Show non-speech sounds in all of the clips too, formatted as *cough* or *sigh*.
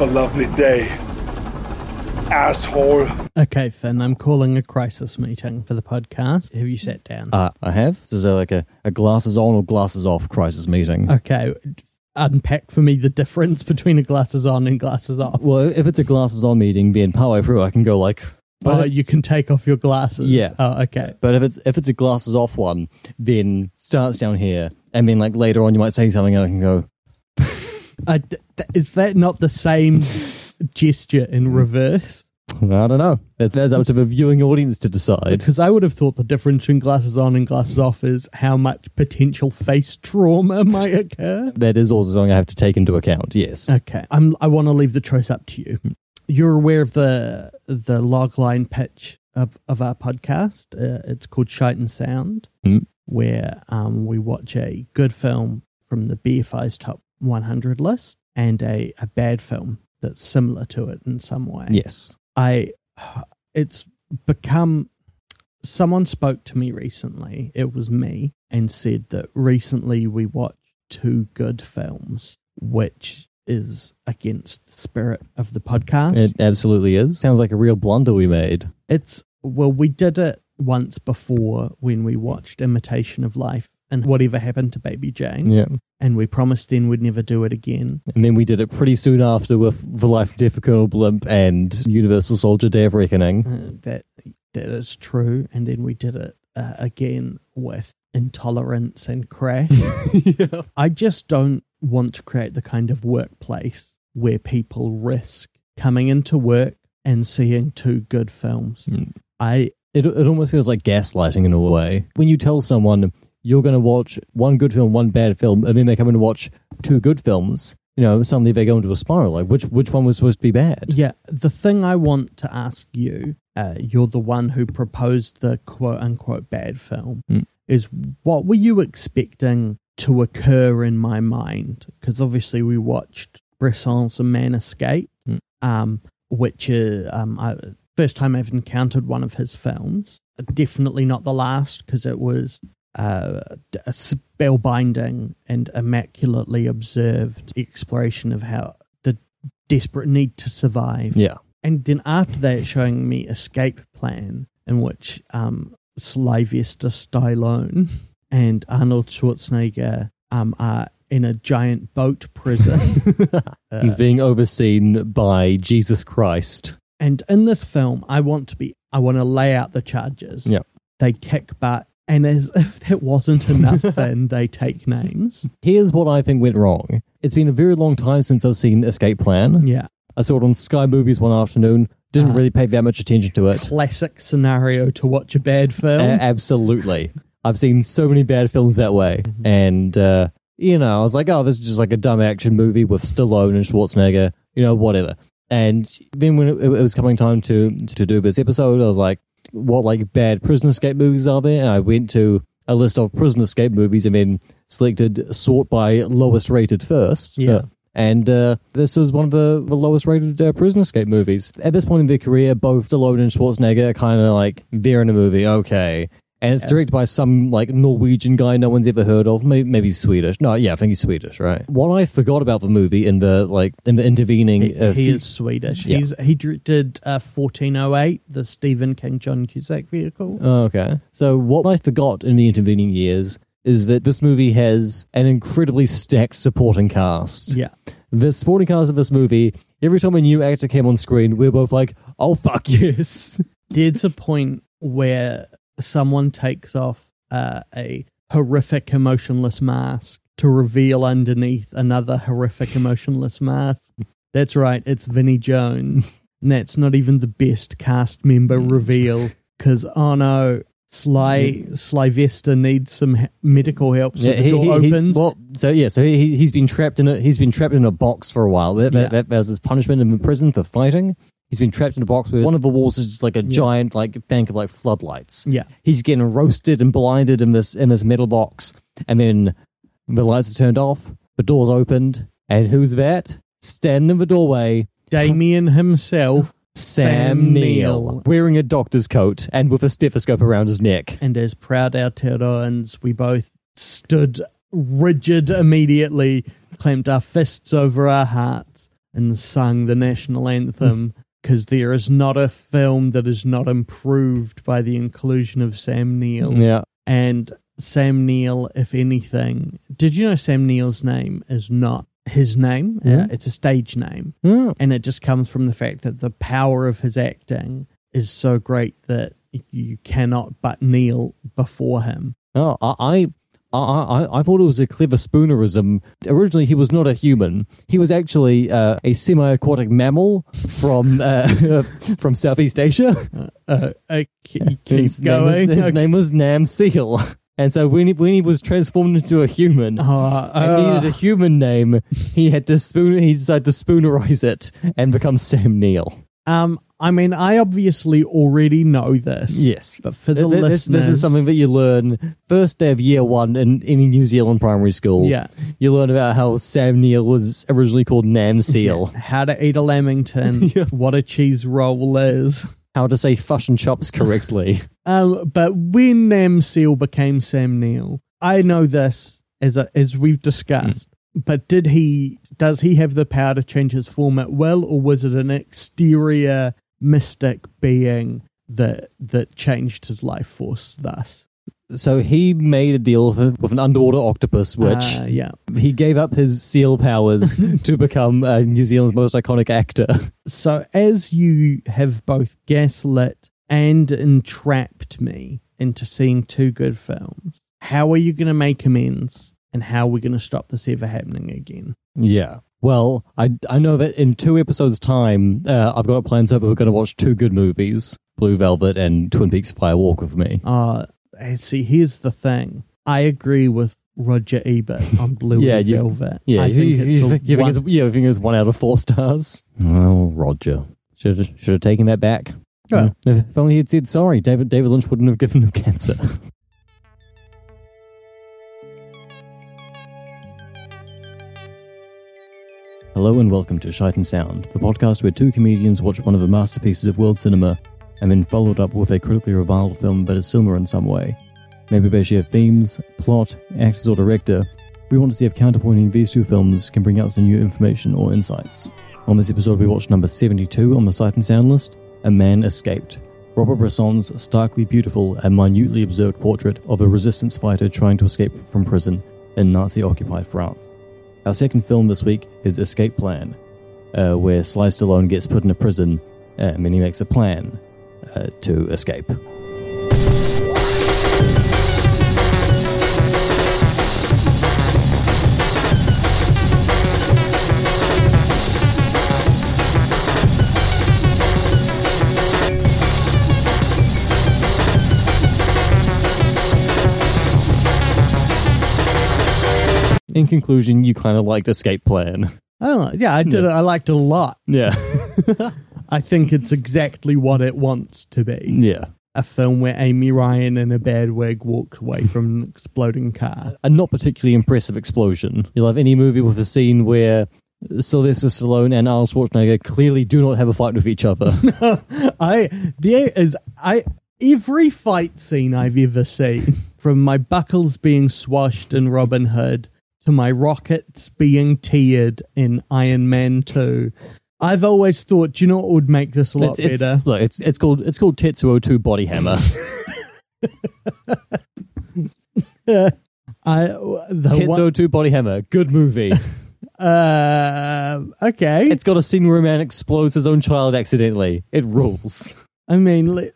yourself a lovely day, asshole. Okay, Finn, I'm calling a crisis meeting for the podcast. Have you sat down? Uh, I have. This is a, like a, a glasses on or glasses off crisis meeting. okay, unpack for me the difference between a glasses on and glasses off. Well, if it's a glasses on meeting, then partway through I can go like, Oh, you can take off your glasses. Yeah. Oh, okay. but if it's if it's a glasses off one, then starts down here, and then like later on you might say something and I can go, Uh, th- th- is that not the same gesture in reverse? I don't know. That's, that's up to the viewing audience to decide. Because I would have thought the difference between glasses on and glasses off is how much potential face trauma *laughs* might occur. That is also something I have to take into account. Yes. Okay, I'm. I want to leave the choice up to you. You're aware of the the logline pitch of of our podcast. Uh, it's called Shite and Sound, Mm. where um, we watch a good film from the BFI's top 100 list and a, a bad film that's similar to it in some way. Yes. I it's become someone spoke to me recently, it was me, and said that recently we watched two good films, which is against the spirit of the podcast. It absolutely is. Sounds like a real blunder we made. it's well, we did it once before when we watched Imitation of Life and whatever happened to Baby Jane. Yeah. And we promised then we'd never do it again. And then we did it pretty soon after with The Life of Death of Colonel Blimp and Universal Soldier Day of Reckoning. Uh, that that is true. And then we did it uh, again with intolerance and crash. yeah. *laughs* *laughs* I just don't want to create the kind of workplace where people risk coming into work and seeing two good films. Mm. I It, it almost feels like gaslighting in a way. When you tell someone you're going to watch one good film, one bad film, and then they come in and watch two good films, you know, suddenly they go into a spiral. Like, which, which one was supposed to be bad? yeah, the thing I want to ask you, uh, you're the one who proposed the quote unquote bad film, Mm. is what were you expecting to occur in my mind? Because obviously we watched Bresson's A Man Escape, Mm. um, which uh, um, I, first time I've encountered one of his films. Definitely not the last because it was uh, a spellbinding and immaculately observed exploration of how the desperate need to survive. Yeah. And then after that, showing me Escape Plan, in which um, Sylvester Stallone and Arnold Schwarzenegger um, are in a giant boat prison. *laughs* *laughs* He's being overseen by Jesus Christ. and in this film, I want to be, I want to lay out the charges. Yeah. They kick butt. And as *laughs* if that wasn't enough, *laughs* then they take names. Here's what I think went wrong. It's been a very long time since I've seen Escape Plan. Yeah. I saw it on Sky Movies one afternoon. Didn't Uh, really pay that much attention to it. Classic scenario to watch a bad film. A- absolutely. I've seen so many bad films that way. Mm-hmm. And, uh, you know, I was like, oh, this is just like a dumb action movie with Stallone and Schwarzenegger, you know, whatever. And then when it, it was coming time to, to do this episode, I was like, what, like, bad prison escape movies are there? And I went to a list of prison escape movies and then selected sort by lowest rated first. Yeah. Uh, and uh, this is one of the, the lowest rated uh, prison escape movies. At this point in their career, both Stallone and Schwarzenegger are kind of like, they're in a movie, okay. And it's directed by some like Norwegian guy no one's ever heard of. Maybe, maybe Swedish. No, yeah, I think he's Swedish, right? What I forgot about the movie in the like in the intervening, He, uh, he few- is Swedish. Yeah. He's he directed uh, 1408, the Stephen King John Cusack vehicle. Oh, okay. So what I forgot in the intervening years is that this movie has an incredibly stacked supporting cast. yeah, The supporting cast of this movie, every time a new actor came on screen, we were both like, "Oh fuck *laughs* yes!" there's a point where someone takes off uh, a horrific emotionless mask to reveal underneath another horrific emotionless mask. That's right, it's Vinnie Jones. And that's not even the best cast member reveal because oh no, Sly Sylvester needs some he- medical help. So the he- door he- he- opens. well, so yeah, so he he's been trapped in a he's been trapped in a box for a while. That, Yeah. that, that, that's his punishment in prison for fighting. He's been trapped in a box where one of the walls is just like a giant like bank of like floodlights. yeah, He's getting roasted and blinded in this in this metal box, and then the lights are turned off, the doors opened, and who's that? Standing in the doorway, Damien himself. Sam Neill. Wearing a doctor's coat and with a stethoscope around his neck. And as proud Aotearoans, we both stood rigid immediately, clamped our fists over our hearts. and sung the national anthem because there is not a film that is not improved by the inclusion of Sam Neill. Yeah. And Sam Neill, if anything, did you know Sam Neill's name is not his name? Uh, Mhm. it's a stage name. Oh. And it just comes from the fact that the power of his acting is so great that you cannot but kneel before him. Oh, I, I, I, I thought it was a clever spoonerism. Originally, he was not a human. He was actually uh, a semi-aquatic mammal from uh, *laughs* from Southeast Asia. Uh, uh, *laughs* his going. Name was, his Okay. name was Nam Seal. And so when he, when he was transformed into a human Uh, and needed uh, a human name, he had to spoon. He decided to spoonerize it and become Sam Neill. um, I mean, I obviously already know this. Yes. But for the Th- th- this, listeners, this is something that you learn first day of year one in any New Zealand primary school. Yeah. You learn about how Sam Neill was originally called Nam Seal, How to eat a lamington, *laughs* Yeah. what a cheese roll is. how to say fush and chops correctly. *laughs* Um, but when Nam Seal became Sam Neill, I know this as a, as we've discussed. But did he? Does he have the power to change his form at will, or was it an exterior mystic being that that changed his life force thus? so he made a deal with, an underwater octopus, which Uh, yeah. he gave up his seal powers *laughs* to become uh, New Zealand's most iconic actor. So as you have both gaslit and entrapped me into seeing two good films, how are you going to make amends? And how are we going to stop this ever happening again? Yeah. Well, I, I know that in two episodes' time, uh, I've got plans over. We're going to watch two good movies Blue Velvet and Twin Peaks Fire Walk with Me. Uh, and see, here's the thing. I agree with Roger Ebert *laughs* on Blue Yeah, you- Velvet. Yeah, I you, think you, it's you, think- you think one- it's, yeah, you think it's one out of four stars. Oh, Roger. Should have, should have taken that back. Yeah. If only he'd said sorry, David David Lynch wouldn't have given him cancer. *laughs* Hello and welcome to Shite and Sound, the podcast where two comedians watch one of the masterpieces of world cinema and then followed up with a critically reviled film that is similar in some way. Maybe they share themes, plot, actors, or director. We want to see if counterpointing these two films can bring out some new information or insights. On this episode, we watched number 72 on the Sight and Sound list A Man Escaped. Robert Bresson's starkly beautiful and minutely observed portrait of a resistance fighter trying to escape from prison in Nazi occupied France. Our second film this week is Escape Plan, uh, where Sly Stallone gets put in a prison uh, and he makes a plan uh, to escape. In conclusion, you kind of liked Escape Plan. Oh, yeah, I did. It. I liked it a lot. Yeah. *laughs* I think it's exactly what it wants to be. yeah. A film where Amy Ryan in a bad wig walks away from an exploding car. a not particularly impressive explosion. You'll have any movie with a scene where Sylvester Stallone and Arnold Schwarzenegger clearly do not have a fight with each other. *laughs* I there is I every fight scene I've ever seen, from my buckles being swashed in Robin Hood to my rockets being tiered in Iron Man Two. I've always thought, do you know what would make this a lot it's, it's, better? look, it's, it's called it's called Tetsuo 2 Body Hammer. *laughs* I the one, Tetsuo 2 Body Hammer. Good movie. *laughs* uh, okay. it's got a scene where a man explodes his own child accidentally. It rules. I mean,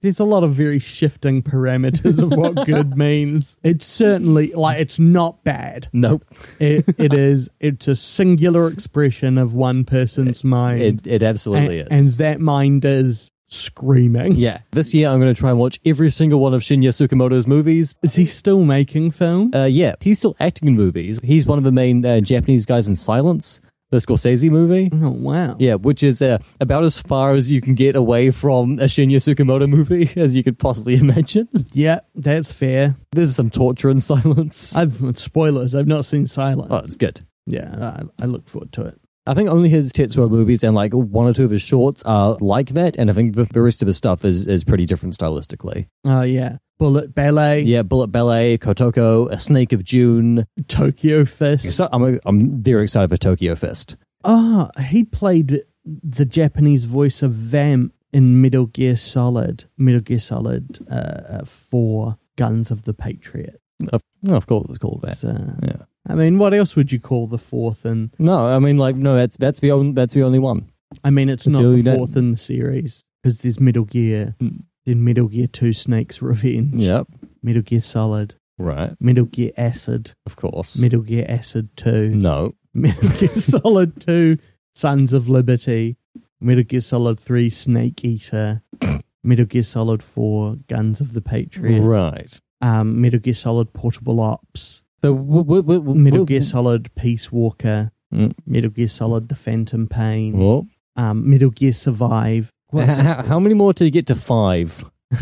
there's a lot of very shifting parameters of what *laughs* good means. It's certainly like it's not bad. Nope. It, it is. It's a singular expression of one person's mind, It, it absolutely and, is. and that mind is screaming. yeah. This year I'm going to try and watch every single one of Shinya Tsukamoto's movies. Is he still making films? Uh, yeah, he's still acting in movies. He's one of the main uh, Japanese guys in Silence, the Scorsese movie. oh wow. Yeah, which is uh, about as far as you can get away from a Shinya Tsukamoto movie *laughs* as you could possibly imagine. Yeah, that's fair. There's some torture in *laughs* silence. I've spoilers. I've not seen Silent. oh, it's good. Yeah, I, I look forward to it. I think only his Tetsuo movies and like one or two of his shorts are like that, and I think the, the rest of his stuff is, is pretty different stylistically. Oh yeah, Bullet Ballet, Yeah, Bullet Ballet, Kotoko, A Snake of June. Tokyo Fist. So I'm, I'm very excited for Tokyo Fist. Oh, he played the Japanese voice of Vamp in Metal Gear Solid, Metal Gear Solid uh, uh, 4 Guns of the Patriot. Of, of course it's called that. So, Yeah. I mean, what else would you call the fourth? And No, I mean like no, that's that's the only that's the only one. I mean, it's It's not really the that- fourth in the series because there's Metal Gear, Mm. then Metal Gear 2 Snake's Revenge, Yep. Metal Gear Solid, Right. Metal Gear Acid, Of course. Metal Gear Acid 2, no. *laughs* Metal Gear Solid 2 Sons of Liberty, Metal Gear Solid 3 Snake Eater, *coughs* Metal Gear Solid 4 Guns of the Patriot, Right. um, Metal Gear Solid Portable Ops, So w- w- w- w- Metal Gear Solid Peace Walker, Mm. Metal Gear Solid The Phantom Pain, Well, um, Metal Gear Survive. What's *laughs* how, how many more till you get to five? *laughs*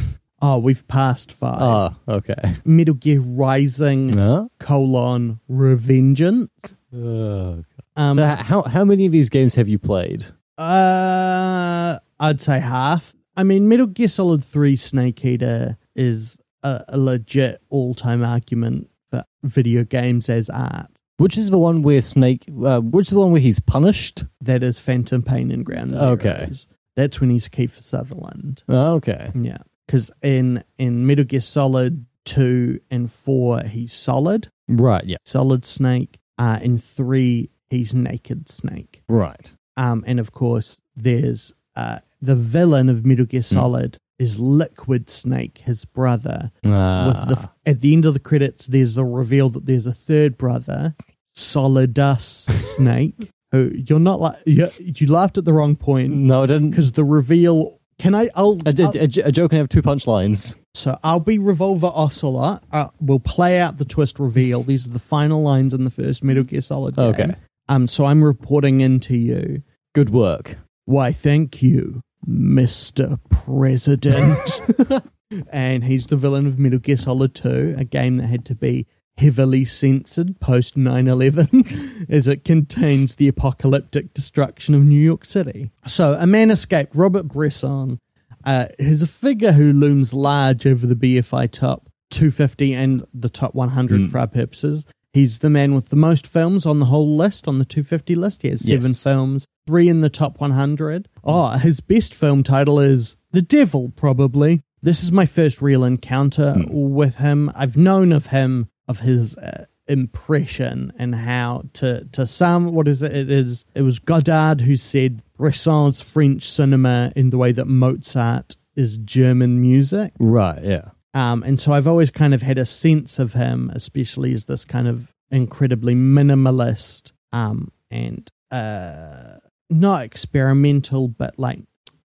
Oh, we've passed five. Ah, okay. Metal Gear Rising No. colon Revengeance. Uh, Um, how how many of these games have you played? uh, I'd say half. I mean, Metal Gear Solid Three Snake Eater is a, a legit all-time argument for video games as art. Which is the one where Snake? Uh, which is the one where he's punished? That is Phantom Pain and Ground Zeroes. Okay. that's when he's Kiefer Sutherland. Oh, okay. Yeah, because in in Metal Gear Solid Two and Four, he's Solid, Right. Yeah. Solid Snake. Uh, in three, he's Naked Snake. Right. Um, and of course, there's uh, the villain of Metal Gear Solid is Liquid Snake, his brother. Ah. With the at the end of the credits, there's a reveal that there's a third brother, Solidus Snake. Who you're not like you, you laughed at the wrong point no, I didn't. because the reveal. Can I? I'll, A, a, I'll- a, a joke can have two punchlines. so I'll be Revolver Ocelot. Uh, we'll play out the twist reveal. These are the final lines in the first Metal Gear Solid game. Okay. Um. So I'm reporting into you. Good work. Why, thank you, Mr. President. *laughs* and he's the villain of Metal Gear Solid 2, a game that had to be heavily censored post 9 11 *laughs* as it contains the apocalyptic destruction of New York City. So, a man escaped, Robert Bresson, uh, is a figure who looms large over the BFI top 250 and the top 100 for our purposes. He's the man with the most films on the whole list, on the 250 list. He has seven Yes. films, three in the top 100. Oh, his best film title is The Devil, probably. This is my first real encounter with him. I've known of him, of his uh, impression and how to, to some, what is it? It is, it was Godard who said Bresson's French cinema in the way that Mozart is German music. Right. Yeah. Um, and so I've always kind of had a sense of him, especially as this kind of incredibly minimalist um, and uh, not experimental, but like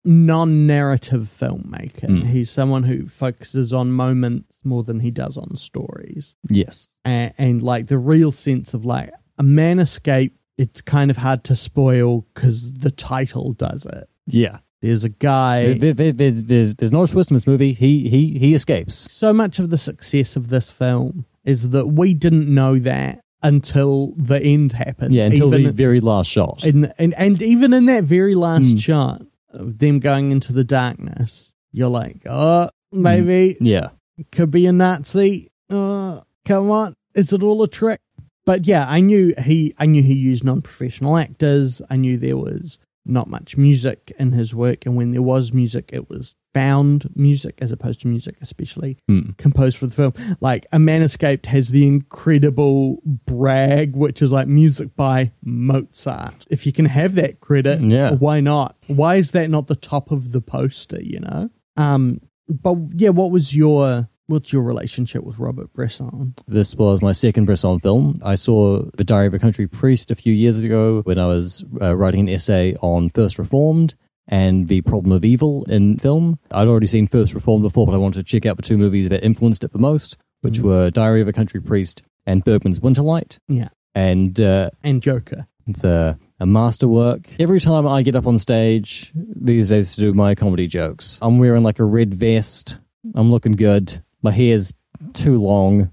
non narrative filmmaker. Mm. He's someone who focuses on moments more than he does on stories. Yes. And, and like the real sense of like a man escape, it's kind of hard to spoil because the title does it. Yeah. There's a guy. There, there, there's, there's, there's no twist in this movie. He he he escapes. so much of the success of this film is that we didn't know that until the end happened. Yeah, until even the very last shot. in, and and even in that very last Mm. shot of them going into the darkness, you're like, oh, maybe yeah. could be a Nazi. Oh, come on, is it all a trick? But yeah, I knew he I knew he used non-professional actors. I knew there was not much music in his work, and when there was music, it was found music as opposed to music especially Hmm. composed for the film. Like A Man Escaped has the incredible brag, which is like music by Mozart. If you can have that credit, Yeah. why not? Why is that not the top of the poster? You know. Um. But yeah, what was your what's your relationship with Robert Bresson? This was my second Bresson film. I saw The Diary of a Country Priest a few years ago when I was uh, writing an essay on First Reformed and the problem of evil in film. I'd already seen First Reformed before, but I wanted to check out the two movies that influenced it the most, which were Diary of a Country Priest and Bergman's Winterlight. Yeah, And uh, and Joker. it's a, a masterwork. Every time I get up on stage these days to do my comedy jokes, I'm wearing like a red vest. I'm looking good. My hair's too long.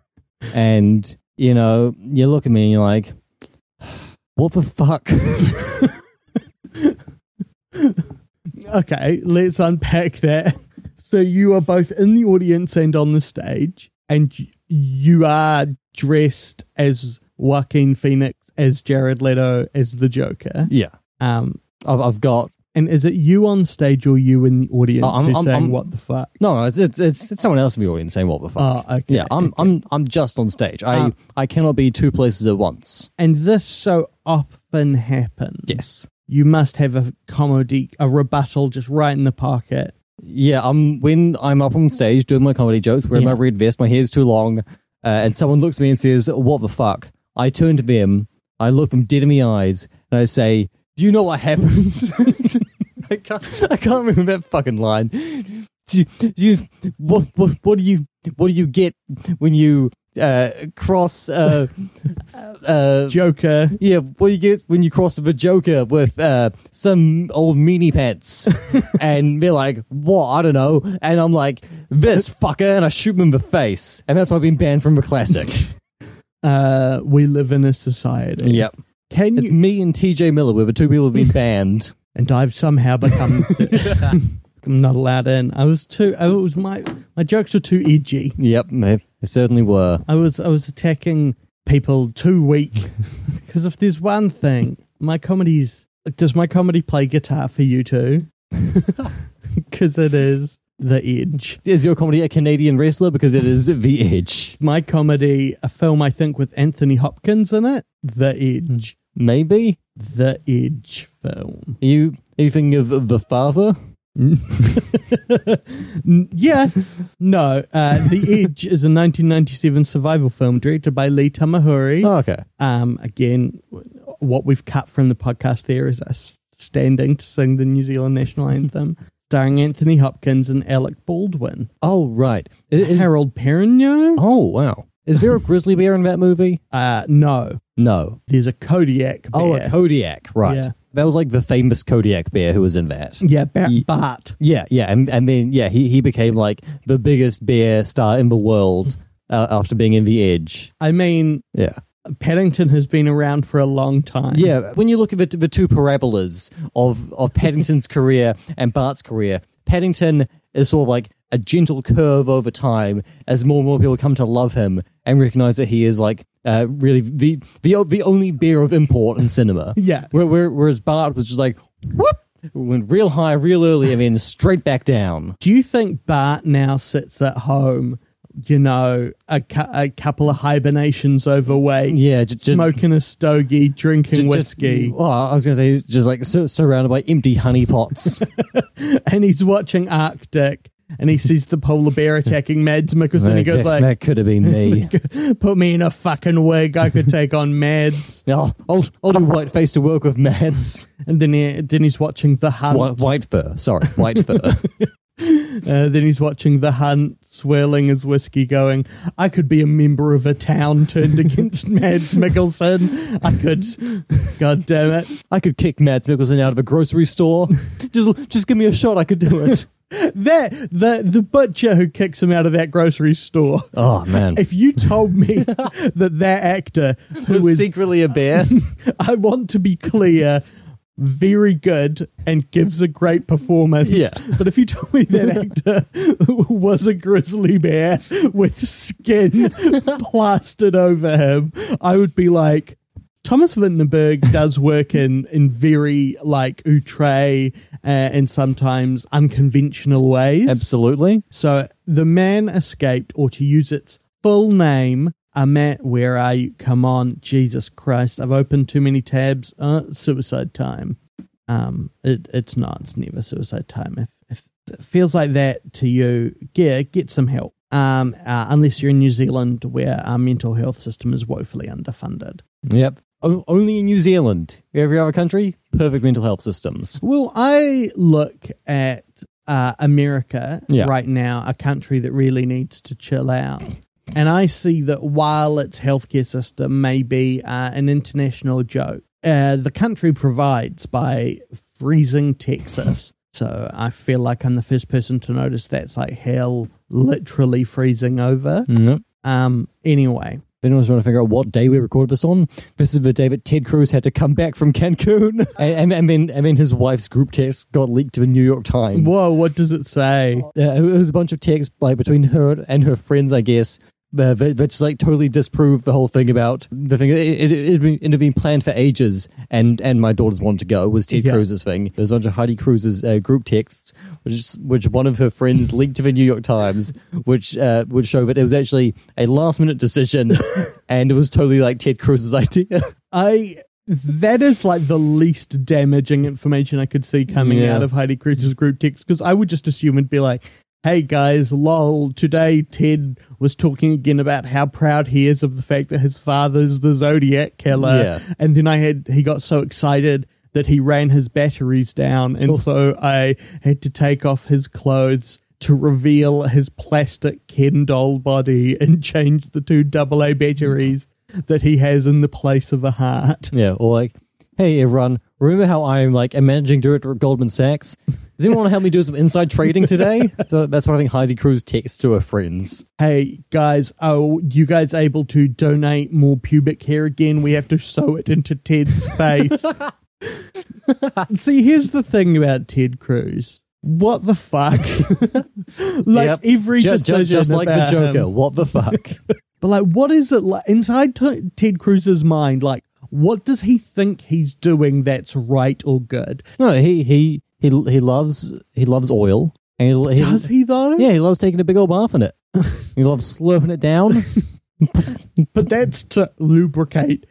*laughs* and, you know, you look at me and you're like, *sighs* what the fuck? *laughs* *laughs* Okay, let's unpack that. So you are both in the audience and on the stage, and you are dressed as Joaquin Phoenix as Jared Leto as the Joker. Yeah, Um, I've, I've got and is it you on stage or you in the audience Oh, I'm- who's I'm- saying I'm- what the fuck? no, no, it's it's, it's, it's someone else in the audience saying what the fuck. Oh, okay. yeah, I'm I'm I'm just on stage. I Ah. I cannot be two places at once. and this so often happens. Yes. You must have a comedy, a rebuttal just right in the pocket. Yeah, um, when I'm up on stage doing my comedy jokes, wearing Yeah. my red vest, my hair's too long, uh, and someone looks at me and says, "What the fuck?" I turn to them, I look them dead in the eyes, and I say, "Do you know what happens?" *laughs* I can't, I can't remember that fucking line. Do you, do you what, what, what do you, what do you get when you uh, cross, uh, *laughs* uh, Joker. yeah, what you get when you cross the Joker with uh, some old meanie pants? *laughs* and they're like, what? I don't know. And I'm like, this fucker. And I shoot him in the face. And that's why I've been banned from the classic. *laughs* Uh, we live in a society. yep. Can It's you? me and TJ Miller. We're the two people who've been banned. And I've somehow become. I'm not allowed in. I was too. I was my my jokes were too edgy. yep, they they certainly were. I was I was attacking people too weak *laughs* because if there's one thing, my comedies does my comedy play guitar for you too? *laughs* Because it is the edge. Is your comedy a Canadian wrestler? Because it is The Edge. My comedy, a film I think with Anthony Hopkins in it, The Edge, Maybe? The Edge film. Are you, are you thinking of The Father? N- *laughs* yeah, no. Uh, the *laughs* Edge is a 1997 survival film directed by Lee Tamahori. Oh, okay. Um, again, what we've cut from the podcast there is us standing to sing the New Zealand national anthem, *laughs* starring Anthony Hopkins and Alec Baldwin. Oh, right. Is- Harold Perrineau? oh, wow. Is there a grizzly bear in that movie? Uh, no, No. there's a Kodiak bear. Oh, a Kodiak, right. Yeah. That was like the famous Kodiak bear who was in that. yeah, ba- Ye- Bart. Yeah, yeah, and and then yeah, he he became like the biggest bear star in the world uh, after being in The Edge. I mean, Yeah, Paddington has been around for a long time. yeah. When you look at the the two parabolas of of Paddington's career and Bart's career, Paddington is sort of like a gentle curve over time as more and more people come to love him and recognize that he is like uh, really the the the only bear of import in cinema. *laughs* Yeah. Where, where, whereas Bart was just like whoop, went real high, real early, and then straight back down. Do you think Bart now sits at home, you know, a, cou- a couple of hibernations overweight, Yeah, just, smoking a stogie, drinking whiskey, well, I was gonna say he's just like sur- surrounded by empty honey pots. *laughs* and he's watching Arctic, and he sees the polar bear *laughs* attacking Mads Mikkelsen. he goes that, like, that could have been me. *laughs* "Put me in a fucking wig. I could take on Mads." *laughs* oh, I'll, I'll do white face to work with Mads. And then he, then he's watching the hunt. White, white fur, sorry, white fur. Uh, then he's watching the hunt, swirling his whiskey, going, I could be a member of a town turned against Mads Mikkelsen. I could. God damn it. I could kick Mads Mikkelsen out of a grocery store. Just, just give me a shot. I could do it. That the the butcher who kicks him out of that grocery store. Oh man, If you told me *laughs* that that actor who was is, secretly a bear. *laughs* I want to be clear, very good and gives a great performance. Yeah. But if you told me that *laughs* actor was a grizzly bear with skin plastered over him, I would be like, Thomas Vinterberg does work in, in very like outre uh, and sometimes unconventional ways. Absolutely. So the man escaped, or to use its full name, Amat, where are you? Come on, Jesus Christ! I've opened too many tabs. Uh, suicide time. Um, it, it's not. It's never suicide time. If, if it feels like that to you, get get some help. Um, uh, unless you're in New Zealand, where our mental health system is woefully underfunded. Yep. O- only in New Zealand. Every other country, perfect mental health systems. Well, I look at uh, America Yeah. right now, a country that really needs to chill out. And I see that while its healthcare system may be uh, an international joke, uh, the country provides by freezing Texas. So I feel like I'm the first person to notice that's like hell literally freezing over. Yep. Um, anyway, If anyone's trying to figure out what day we recorded this on, this is the day that Ted Cruz had to come back from Cancun, *laughs* and, and, and then and then his wife's group text got leaked to the New York Times. whoa, what does it say? Uh, it was a bunch of texts like between her and her friends, I guess, uh, but, but just like totally disprove the whole thing about the thing. It, it, it, had been, it had been planned for ages, and and my daughters wanted to go. Was Ted Yeah. Cruz's thing? There's a bunch of Heidi Cruz's uh, group texts, which which one of her friends linked to the New York Times, *laughs* which uh, would show that it was actually a last minute decision, *laughs* and it was totally like Ted Cruz's *laughs* idea. I that is like the least damaging information I could see coming Yeah. out of Heidi Cruz's group text because I would just assume it'd be like, "Hey guys, lol, today Ted was talking again about how proud he is of the fact that his father's the Zodiac killer." Yeah. And then I had he got so excited that he ran his batteries down, and so I had to take off his clothes. To reveal his plastic Ken doll body and *laughs* change the two AA batteries that he has in the place of a heart. Yeah, or like, hey everyone, remember how I'm like a managing director at Goldman Sachs? Does anyone want to help me do some inside trading today? *laughs* so that's what I think Heidi Cruz texts to her friends. Hey guys, are you guys able to donate more pubic hair again? We have to sew it into Ted's face. *laughs* *laughs* See, here's the thing about Ted Cruz. What the fuck? like Yep. every Ju- ju- decision just like the Joker. him. What the fuck? But like, what is it like inside t- Ted Cruz's mind? Like, what does he think he's doing that's right or good? no, he he he he loves he loves oil. And he, Does he though? Yeah, he loves taking a big old bath in it. *laughs* he loves slurping it down. *laughs* But that's to lubricate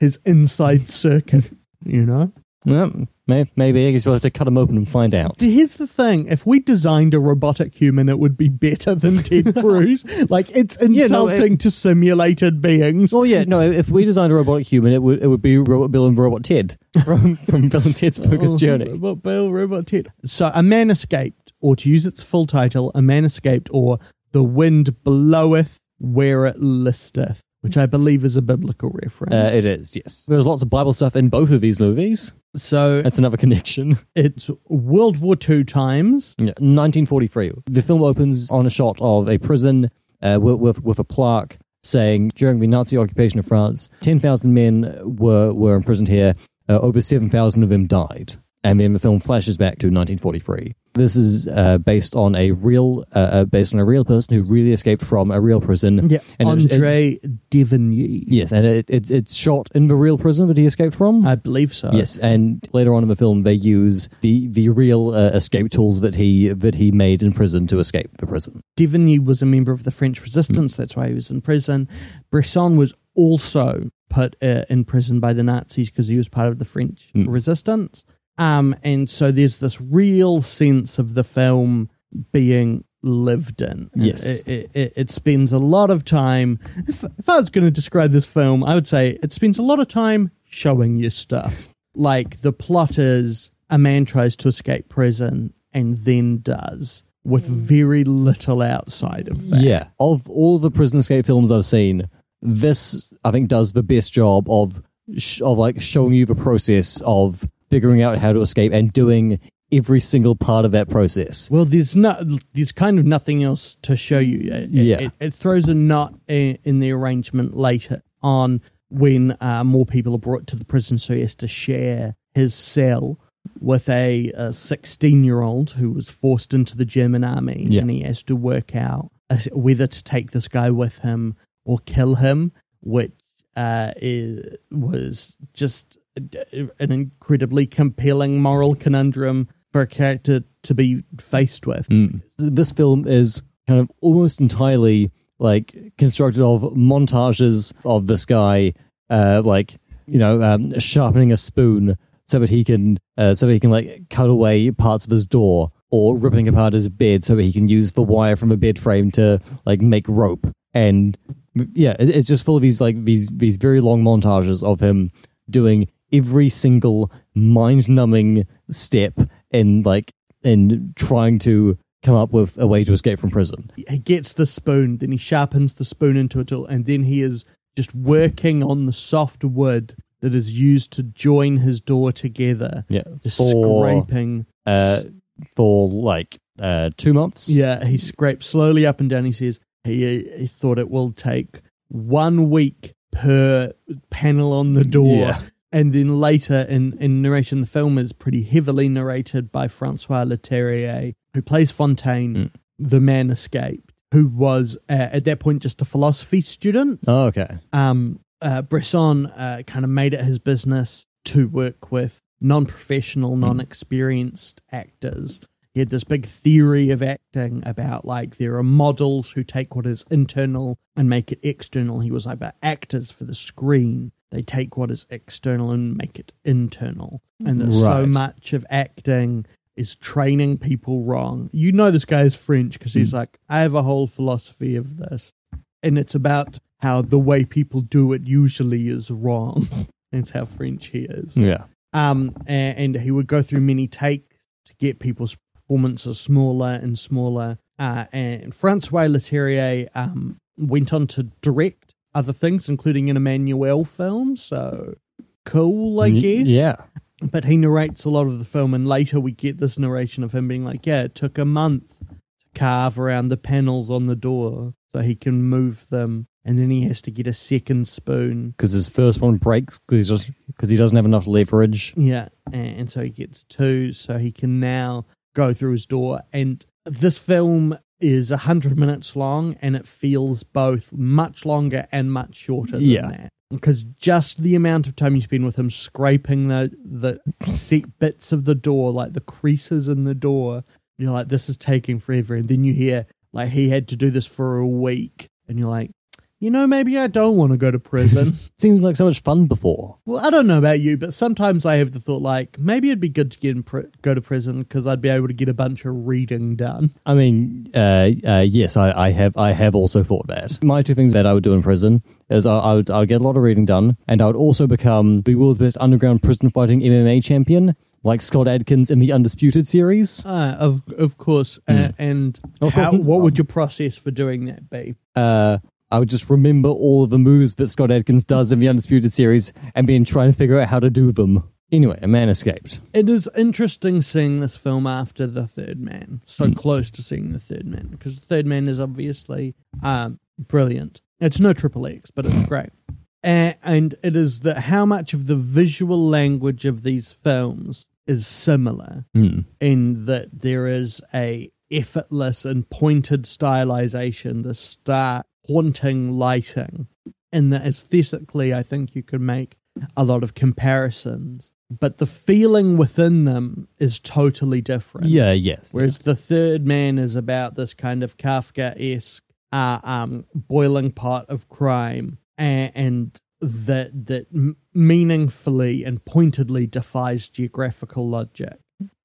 his inside circuit. You know. May, maybe I guess we'll have to cut them open and find out. Here's the thing: if we designed a robotic human, it would be better than Ted *laughs* Cruz. like it's Yeah, no, insulting to simulated beings. Oh yeah, no. If we designed a robotic human, it would it would be Robot Bill and Robot Ted *laughs* from from Bill and Ted's Bogus Oh, Journey. Robot Bill, Robot Ted. So, a man escaped, or to use its full title, a man escaped, or the wind bloweth where it listeth, which I believe is a biblical reference. Uh, it is yes. There's lots of Bible stuff in both of these movies. So That's another connection. *laughs* it's World War II times. Yeah, 1943. The film opens on a shot of a prison uh, with, with with a plaque saying during the Nazi occupation of France, 10,000 men were were imprisoned here. Uh, over 7,000 of them died. And then the film flashes back to 1943. This is uh, based on a real, uh, uh, based on a real person who really escaped from a real prison. Yeah, and it it- Andre Devigny. yes, and it, it, it's shot in the real prison that he escaped from. I believe so. Yes, and later on in the film, they use the the real uh, escape tools that he that he made in prison to escape the prison. Devigny was a member of the French resistance. That's why he was in prison. Bresson was also put uh, in prison by the Nazis because he was part of the French Mm. resistance. Um, and so there's this real sense of the film being lived in. Yes. It, it, it, it spends a lot of time. If, if I was going to describe this film, I would say it spends a lot of time showing you stuff. Like the plot is a man tries to escape prison and then does with very little outside of that. Yeah, of all the prison escape films I've seen, this I think does the best job of sh- of like showing you the process of figuring out how to escape and doing every single part of that process. Well, there's not. There's kind of nothing else to show you. It, Yeah. it, it throws a knot in, in the arrangement later on when uh, more people are brought to the prison, so he has to share his cell with a 16 year old who was forced into the German army, Yeah. and he has to work out uh, whether to take this guy with him or kill him, which uh, is, was just an incredibly compelling moral conundrum for a character to be faced with. Mm. This film is kind of almost entirely like constructed of montages of this guy, uh, like you know, um, sharpening a spoon so that he can, uh, so that he can like cut away parts of his door, or ripping apart his bed so that he can use the wire from a bed frame to like make rope. And yeah, it's just full of these like these these very long montages of him doing every single mind-numbing step in like in trying to come up with a way to escape from prison. He gets the spoon, then he sharpens the spoon into a tool, and then he is just working on the soft wood that is used to join his door together. Yeah, Just for scraping. uh, for like uh, two months. Yeah, he scrapes slowly up and down. He says he, he thought it will take one week per panel on the door. Yeah. And then later in, in narration, the film is pretty heavily narrated by Francois Leterrier, who plays Fontaine. Mm. The man escaped. who was uh, at that point just a philosophy student. Oh, okay. Um, uh, Bresson uh, kind of made it his business to work with non-professional, non-experienced actors. He had this big theory of acting about like there are models who take what is internal and make it external. He was like about actors for the screen. They take what is external and make it internal. And that so much of acting is training people wrong. You know this guy is French because he's like, I have a whole philosophy of this. And it's about how the way people do it usually is wrong. *laughs* That's how French he is. Yeah. Um, a- and, he would go through many takes to get people's performances smaller and smaller. Uh, and Francois Leterrier um, went on to direct other things, including an Emmanuelle film. So cool, I guess. Yeah. But he narrates a lot of the film, and later we get this narration of him being like, "Yeah, it took a month to carve around the panels on the door so he can move them, and then he has to get a second spoon." Because his first one breaks because he doesn't have enough leverage. Yeah, and, and so he gets two, so he can now go through his door. And this film is a hundred minutes long, and it feels both much longer and much shorter than Yeah. that. Because just the amount of time you spend with him scraping the the set bits of the door, like the creases in the door, you're like, this is taking forever. And then you hear like he had to do this for a week, and you're like, you know, maybe I don't want to go to prison. *laughs* Seemed like so much fun before. Well, I don't know about you, but sometimes I have the thought like maybe it'd be good to get in pr- go to prison because I'd be able to get a bunch of reading done. I mean, uh, uh, yes, I, I have. I have also thought that. My two things that I would do in prison is I, I would I would get a lot of reading done, and I would also become the world's best underground prison fighting MMA champion, like Scott Adkins in the Undisputed series. Uh, of of course, uh, and Of how, course. what would your process for doing that be? Uh, I would just remember all of the moves that Scott Adkins does in the Undisputed series, and then try to figure out how to do them. Anyway, a man escaped. It is interesting seeing this film after the Third Man, so close to seeing the Third Man, because the Third Man is obviously um, brilliant. It's no Triple X, but it's great. A- and it is that how much of the visual language of these films is similar Hmm. in that there is a effortless and pointed stylization, the stark, haunting lighting, and that aesthetically, I think you could make a lot of comparisons. But the feeling within them is totally different. Yeah. Yes. Whereas the third man is about this kind of Kafka esque uh, um, boiling pot of crime and, and that that m- meaningfully and pointedly defies geographical logic.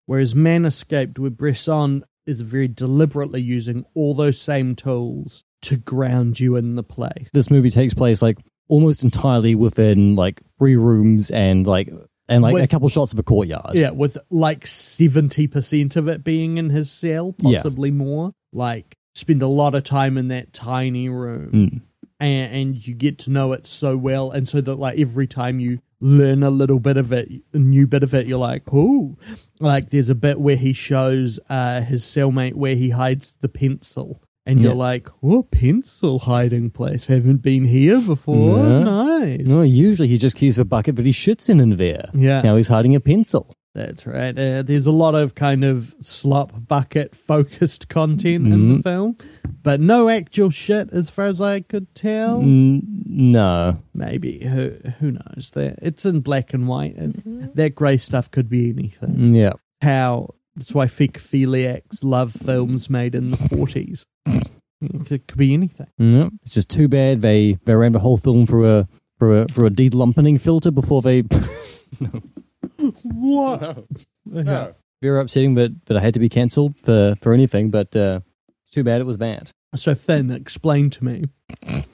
Whereas Man Escaped with Bresson is very deliberately using all those same tools to ground you in the play. this movie takes place like almost entirely within like three rooms and like and like a couple shots of a courtyard. Yeah, with like 70% of it being in his cell, Yeah. possibly more. Like, spend a lot of time in that tiny room. Mm. and, and you get to know it so well, and so that like every time you learn a little bit of it, a new bit of it, you're like, oh, like there's a bit where he shows uh, his cellmate where he hides the pencil, and you're Yeah. like, oh, pencil hiding place, haven't been here before, Yeah. nice. No, usually he just keeps the bucket but he shits in in there. Yeah. Now he's hiding a pencil. That's right. Uh, there's a lot of kind of slop bucket focused content in the Mhm. film, but no actual shit as far as I could tell. Mm, no. Maybe who who knows? That it's in black and white, and that grey stuff could be anything. Yeah. How that's why fecophiliacs love films made in the forties. It could be anything. No. It's just too bad they they ran the whole film through a through a through a delumpening filter before they. *laughs* What? no. Very upsetting, but but I had to be cancelled for for anything. But uh, it's too bad it was that. So Finn, explain to me *laughs*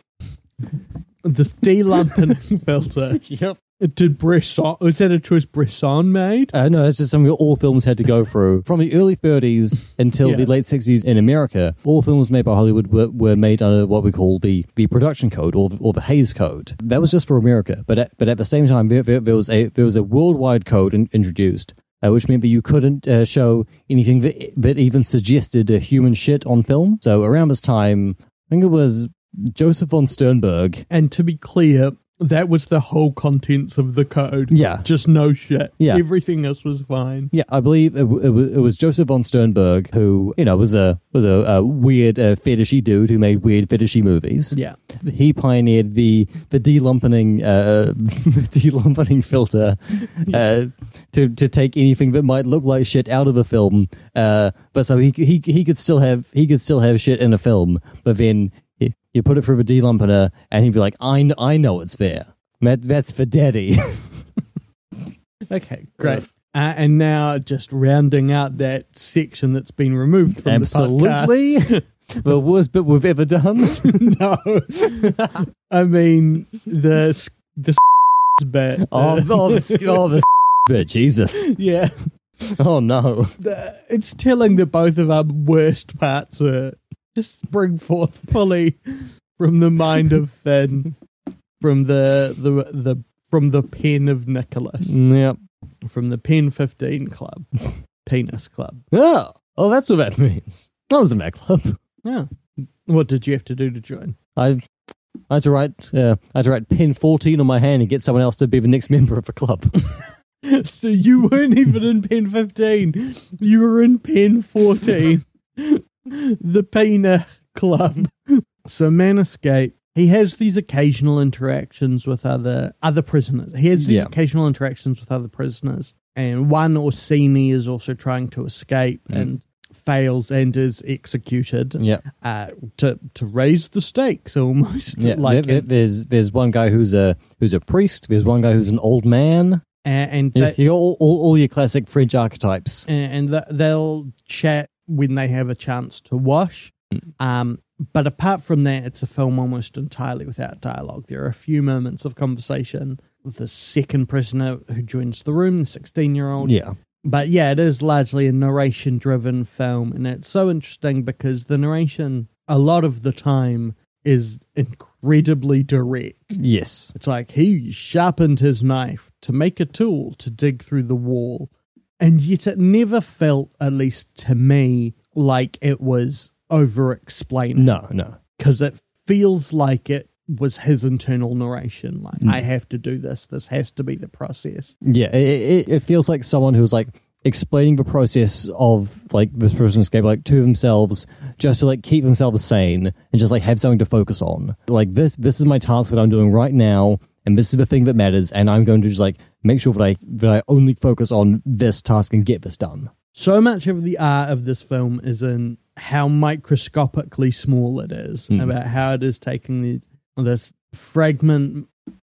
this delumping *laughs* filter. Yep. Did Bresson? Was that a choice Bresson made? Uh, no, it's just something all films had to go through. From the early 30s until Yeah. the late 60s in America, all films made by Hollywood were, were made under what we call the, the production code or, or the Hays Code. That was just for America, but at, but at the same time, there, there, there was a there was a worldwide code in, introduced, uh, which meant that you couldn't uh, show anything that, that even suggested uh, human shit on film. So around this time, I think it was Josef von Sternberg. And to be clear, that was the whole contents of the code. Yeah. Just no shit. Yeah. Everything else was fine. Yeah, I believe it, w- it, w- it was Josef von Sternberg who, you know, was a was a, a weird uh, fetishy dude who made weird fetishy movies. Yeah. He pioneered the the delumpening uh, *laughs* delumpening filter *laughs* uh, to to take anything that might look like shit out of a film. Uh, but so he he he could still have he could still have shit in a film, but then you put it through a delumpener, and he'd be like, I kn- I know it's there. That, that's for daddy. *laughs* Okay, great. Uh, and now just rounding out that section that's been removed from the. Absolutely. the the worst bit we've ever done. podcast. *laughs* no. I mean, the, s- the s- bit. Oh, uh, oh, the, oh, the *laughs* bit. Jesus. yeah. Oh, no. The, it's telling that both of our worst parts are just spring forth fully from the mind of Finn, from the, the, the, from the pen of Nicholas, Yep. from the Pen 15 Club, Penis Club. Oh, oh, that's what that means. That was in that club. Yeah. What did you have to do to join? I, I had to write, uh, I had to write pin 14 on my hand and get someone else to be the next member of the club. *laughs* so you weren't even in pen 15. You were in pen 14. *laughs* the Pena Club. So Man Escape, he has these occasional interactions with other other prisoners. He has these Yeah. occasional interactions with other prisoners. And one Orsini is also trying to escape Mm. and fails and is executed yeah. uh, to to raise the stakes almost. Yeah. like there- there- there's, there's one guy who's a, who's a priest. There's one guy who's an old man. and, and You, they- you got all, all, all your classic French archetypes. and, and th- they'll chat when they have a chance to wash. Um, but apart from that, it's a film almost entirely without dialogue. There are a few moments of conversation with the second prisoner who joins the room, the 16 year old. Yeah. But yeah, it is largely a narration driven film. And it's so interesting because the narration, a lot of the time, is incredibly direct. Yes. It's like he sharpened his knife to make a tool to dig through the wall. And yet it never felt, at least to me, like it was over explaining. No, no. Because it feels like it was his internal narration. Like, Mm. I have to do this. This has to be the process. Yeah, it, it, it feels like someone who's like explaining the process of like this person's escape like to themselves just to like keep themselves sane and just like have something to focus on. Like this this is my task that I'm doing right now and this is the thing that matters and I'm going to just like make sure that I that I only focus on this task and get this done. So much of the art of this film is in how microscopically small it is, Mm. about how it is taking these, this fragment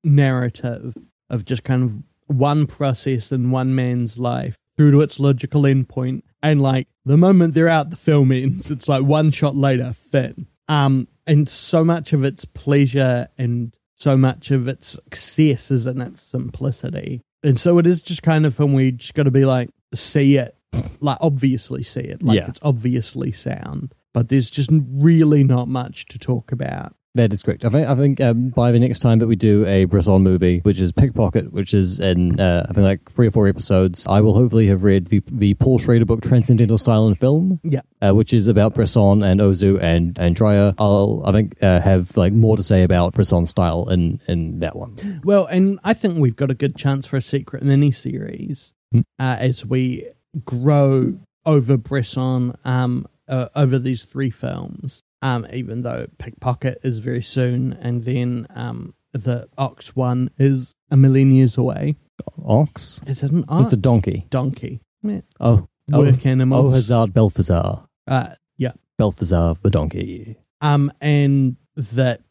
narrative of just kind of one process in one man's life through to its logical endpoint. And like the moment they're out, the film ends. It's like one shot later, fin. Um, and so much of its pleasure and so much of its success is in its simplicity. And so it is just kind of where you just got to be like, see it, like obviously see it, like Yeah. it's obviously sound, but there's just really not much to talk about. That is correct. I think I think um, by the next time that we do a Bresson movie, which is Pickpocket, which is in uh, I think like three or four episodes, I will hopefully have read the the Paul Schrader book Transcendental Style and Film. Yeah. uh, which is about Bresson and Ozu and and Dreyer. I'll I think uh, have like more to say about Bresson's style in in that one. Well, and I think we've got a good chance for a secret mini series Hmm. uh, as we grow over Bresson um, uh, over these three films. Um, even though Pickpocket is very soon, and then um, the Ox one is a million years away. Ox. Is it an ox? It's a donkey. donkey? Yeah. Oh, oh, Work oh, animals. Hazard Balthazar. uh, yeah. Balthazar the donkey. Um, and that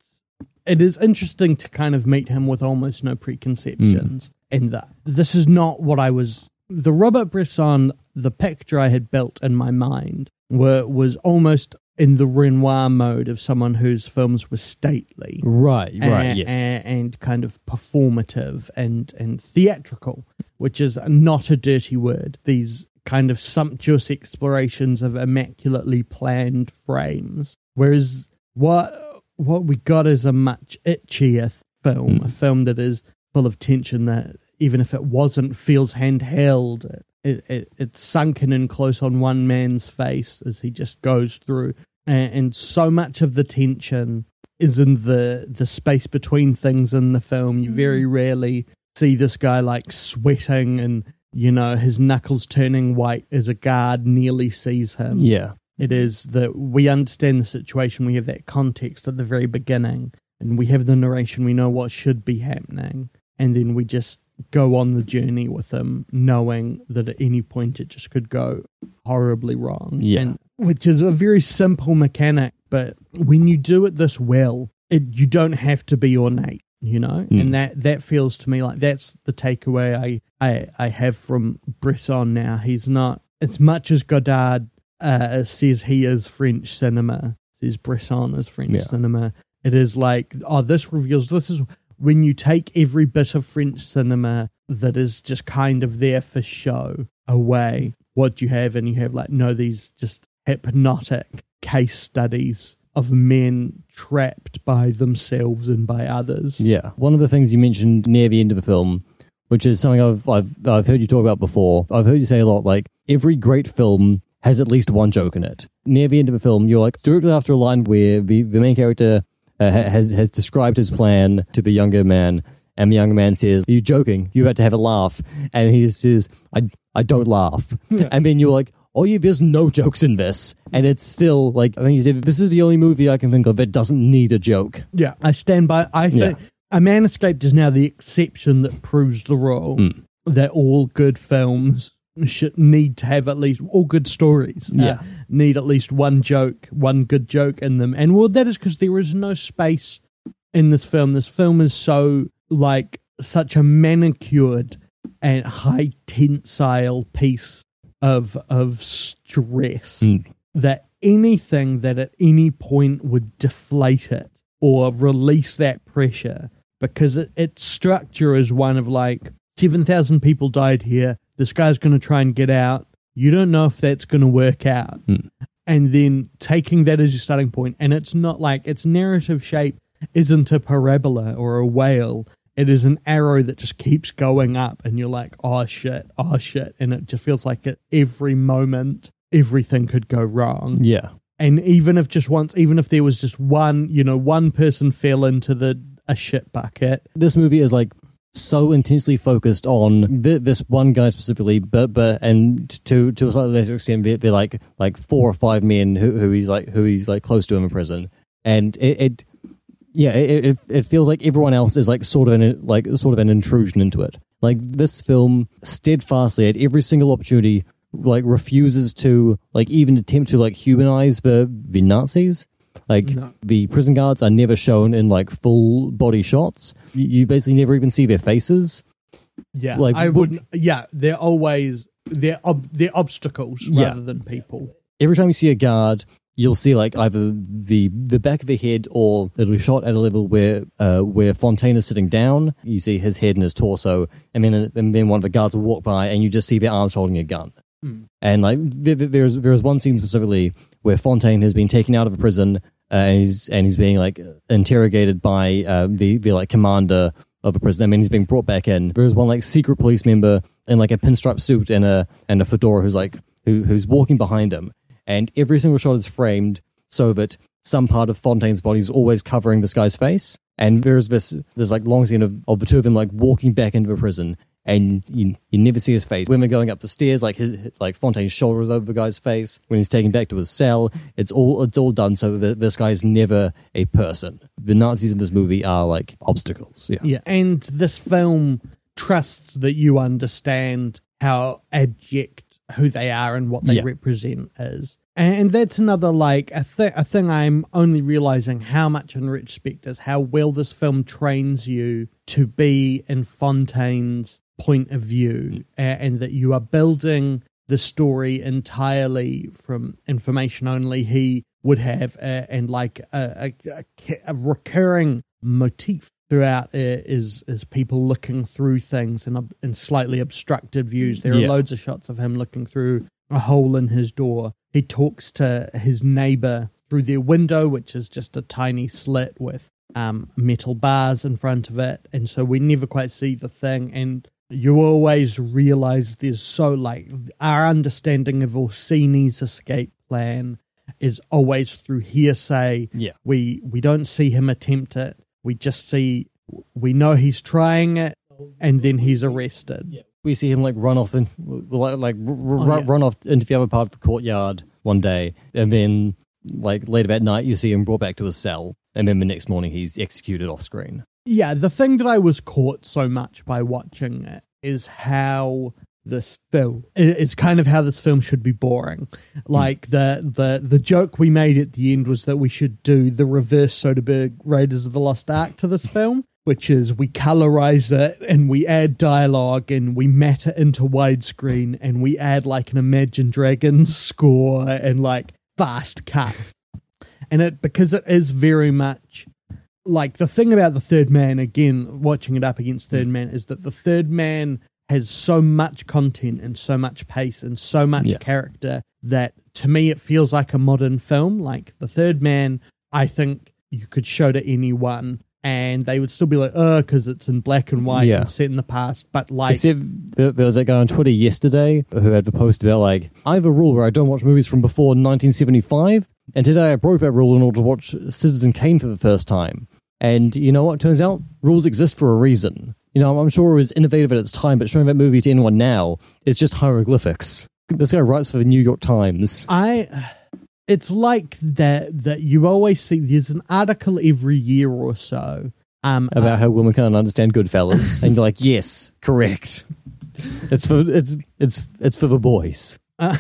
it is interesting to kind of meet him with almost no preconceptions. And that this is not what I was. The Robert Bresson, the picture I had built in my mind, were was almost in the Renoir mode of someone whose films were stately. Right, right, and, yes. and kind of performative and and theatrical, which is not a dirty word. These kind of sumptuous explorations of immaculately planned frames. Whereas what what we got is a much itchier film, Mm. a film that is full of tension that even if it wasn't feels handheld. It, it, it's sunken in close on one man's face as he just goes through and, and so much of the tension is in the the space between things in the film. You very mm-hmm. rarely see this guy like sweating and you know his knuckles turning white as a guard nearly sees him. Yeah. It is that we understand the situation. We have that context at the very beginning, and we have the narration. We know what should be happening, and then we just go on the journey with him, knowing that at any point it just could go horribly wrong. Yeah. And, which is a very simple mechanic, but when you do it this well, it, you don't have to be ornate. You know, Mm. and that that feels to me like that's the takeaway I I, I have from Bresson. Now he's not as much as Godard uh, says he is French cinema, says Bresson is French Yeah. cinema. It is like, oh, this reveals this is when you take every bit of French cinema that is just kind of there for show away, what you have, and you have like, no, these just hypnotic case studies of men trapped by themselves and by others. Yeah. One of the things you mentioned near the end of the film, which is something I've I've I've heard you talk about before. I've heard you say a lot like every great film has at least one joke in it. Near the end of the film, you're like directly after a line where the, the main character uh, has has described his plan to the younger man, and the younger man says, "Are you joking? You're about to have a laugh," and he says, "I I don't laugh," and then you're like. Oh yeah, there's no *laughs* jokes in this, and it's still like I think you said this is the only movie I can think of that doesn't need a joke. Yeah, I stand by. I think A Man Escaped is now the exception that proves the rule Mm. that all good films should need to have at least all good stories. uh, Yeah. need at least one joke, one good joke in them, and well, that is because there is no space in this film. This film is so like such a manicured and high tensile piece of of stress Mm. that anything that at any point would deflate it or release that pressure because it, its structure is one of like 7,000 people died here. This guy's going to try and get out. You don't know if that's going to work out. Hmm. And then taking that as your starting point, and it's not like its narrative shape isn't a parabola or a whale. It is an arrow that just keeps going up, and you're like, oh shit, oh shit. And it just feels like at every moment, everything could go wrong Yeah. and even if just once even if there was just one you know one person fell into the a shit bucket this movie is like so intensely focused on th- this one guy specifically, but but and to to a slightly lesser extent, they're, they're like like four or five men who, who he's like who he's like close to him in prison, and it, it yeah, it, it it feels like everyone else is like sort of an like sort of an intrusion into it. Like this film steadfastly at every single opportunity like refuses to like even attempt to like humanize the the Nazis. Like No. the prison guards are never shown in like full body shots. You, basically never even see their faces. yeah Like, i would- would yeah they're always they're ob- they're obstacles Yeah. rather than people Every time you see a guard, you'll see like either the the back of their head or it'll be shot at a level where uh, where Fontaine is sitting down. You see his head and his torso, and then and then one of the guards will walk by, and you just see their arms holding a gun. Hmm. And like there, there- there's there's one scene specifically where Fontaine has been taken out of a prison uh, and he's and he's being like interrogated by uh, the the like commander of a prison. I mean, he's being brought back in. There's one like secret police member in like a pinstripe suit and a and a fedora who's like who who's walking behind him, and every single shot is framed so that some part of Fontaine's body is always covering this guy's face. And there's this there's like long scene of, of the two of them like walking back into the prison, and you you never see his face. They're going up the stairs, like his like Fontaine's shoulder is over the guy's face. When he's taken back to his cell, it's all it's all done so that this guy is never a person. The Nazis in this movie are like obstacles. Yeah, yeah and this film trusts that you understand how abject who they are and what they Yeah. represent is and that's another like a, th- a thing i'm only realizing how much in retrospect is how well this film trains you to be in fontaine's point of view a- and that you are building the story entirely from information only he would have uh, and like a, a, a, a recurring motif throughout uh, is is people looking through things in, in slightly obstructed views there Yeah. are loads of shots of him looking through a hole in his door he talks to his neighbor through their window which is just a tiny slit with um, metal bars in front of it and so we never quite see the thing and you always realize there's so like our understanding of Orsini's escape plan is always through hearsay. Yeah. We we don't see him attempt it. We just see we know he's trying it, and then he's arrested. We see him like run off and like, like r- r- Oh, yeah. run off into the other part of the courtyard one day, and then like later that night you see him brought back to his cell, and then the next morning he's executed off screen. Yeah, the thing that I was caught so much by watching it is how this film is kind of how this film should be boring. Hmm. Like the the the joke we made at the end was that we should do the reverse Soderbergh Raiders of the Lost Ark to this film, which is we colorize it and we add dialogue and we matte it into widescreen and we add like an Imagine Dragons score and like fast cut. And it because it is very much like the thing about the third man again watching it up against third hmm. man is that the third man has so much content and so much pace and so much Yeah. character that to me it feels like a modern film like the third man i think you could show to anyone and they would still be like uh, oh because it's in black and white Yeah. and set in the past but like Except there, there was that guy on Twitter yesterday who had the post about like I have a rule where I don't watch movies from before 1975, and today I broke that rule in order to watch Citizen Kane for the first time. And you know what? Turns out rules exist for a reason. You know, I'm sure it was innovative at its time, but showing that movie to anyone now is just hieroglyphics. This guy writes for the New York Times. I it's like that that you always see there's an article every year or so um about how women can't understand Goodfellas, and you're like, yes, correct. It's for it's it's it's for the boys. *laughs* uh,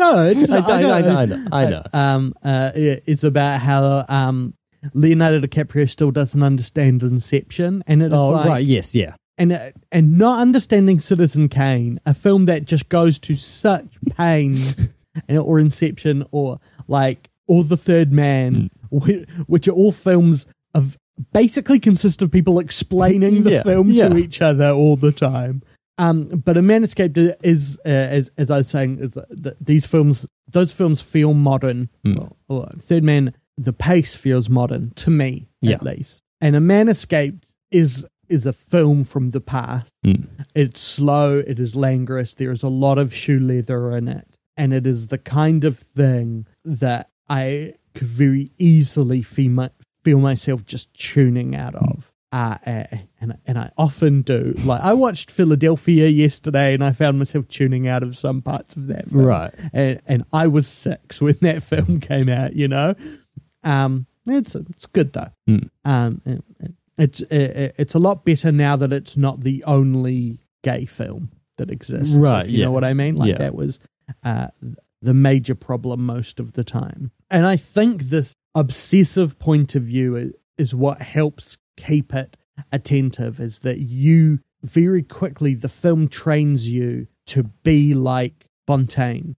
no it's I, not, I, I, know, I know, I know. um uh it's about how um Leonardo DiCaprio still doesn't understand Inception and it's Oh, like right, yes, yeah. and uh, and not understanding Citizen Kane, a film that just goes to such pains, *laughs* and or Inception, or like or The Third Man, whi- which are all films of basically consist of people explaining the Yeah, film yeah. to each other all the time. Um, but a man escaped is, uh, as as I was saying, is that, that these films, those films feel modern. Well, well, Third Man, the pace feels modern to me, Yeah. at least. And a man escaped is is a film from the past. Mm. It's slow. It is languorous. There is a lot of shoe leather in it, and it is the kind of thing that I could very easily feel, my, feel myself just tuning out of. Uh, uh, and and I often do. Like I watched Philadelphia yesterday, and I found myself tuning out of some parts of that. Film. Right. And and I was six when that film came out. You know, um, it's it's good though. Mm. Um, it- it- it's it, it's a lot better now that it's not the only gay film that exists. Right, you yeah. know what I mean? Like Yeah. that was uh, the major problem most of the time. And I think this obsessive point of view is, is what helps keep it attentive. Is that you very quickly the film trains you to be like Fontaine,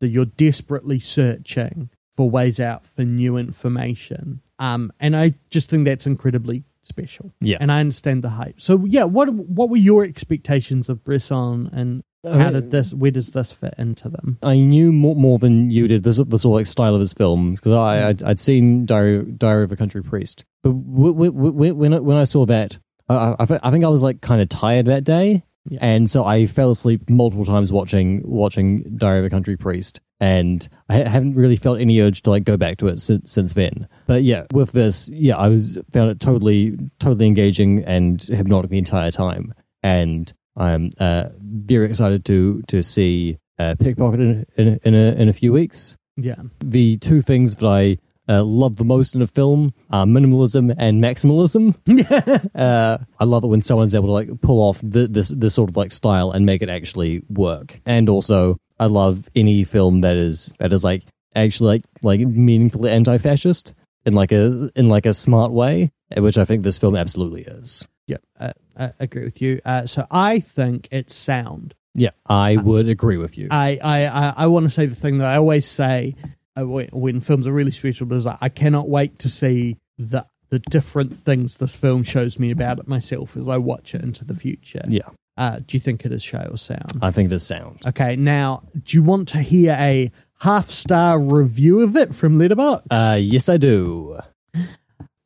that you're desperately searching for ways out for new information. Um, and I just think that's incredibly special. Yeah. And I understand the hype. So yeah, what what were your expectations of Bresson and how did this where does this fit into them? I knew more, more than you did the, the sort of like style of his films because I I'd, I'd seen Diary, Diary of a Country Priest, but w- w- w- when I, when I saw that, I, I, I think I was like kind of tired that day, Yeah. and so I fell asleep multiple times watching watching Diary of a Country Priest, and I haven't really felt any urge to like go back to it since since then. But yeah, with this, yeah, I was found it totally totally engaging and hypnotic the entire time, and I'm uh, very excited to to see uh, Pickpocket in, in, in, a, in a few weeks. Yeah. The two things that I uh, love the most in a film are minimalism and maximalism. *laughs* uh, I love it when someone's able to like pull off th- this this sort of like style and make it actually work. And also, I love any film that is that is like actually like like meaningfully anti-fascist in like a in like a smart way, which I think this film absolutely is. Yeah. Uh, I agree with you. Uh, so I think it's sound. Yeah, I would agree with you. I I I, I want to say the thing that I always say uh, when, when films are really special, but is like, I cannot wait to see the the different things this film shows me about it myself as I watch it into the future. yeah, Uh, do you think it is show or sound? I think it is sound. Okay, now do you want to hear a half star review of it from Letterboxd? Uh, yes, I do.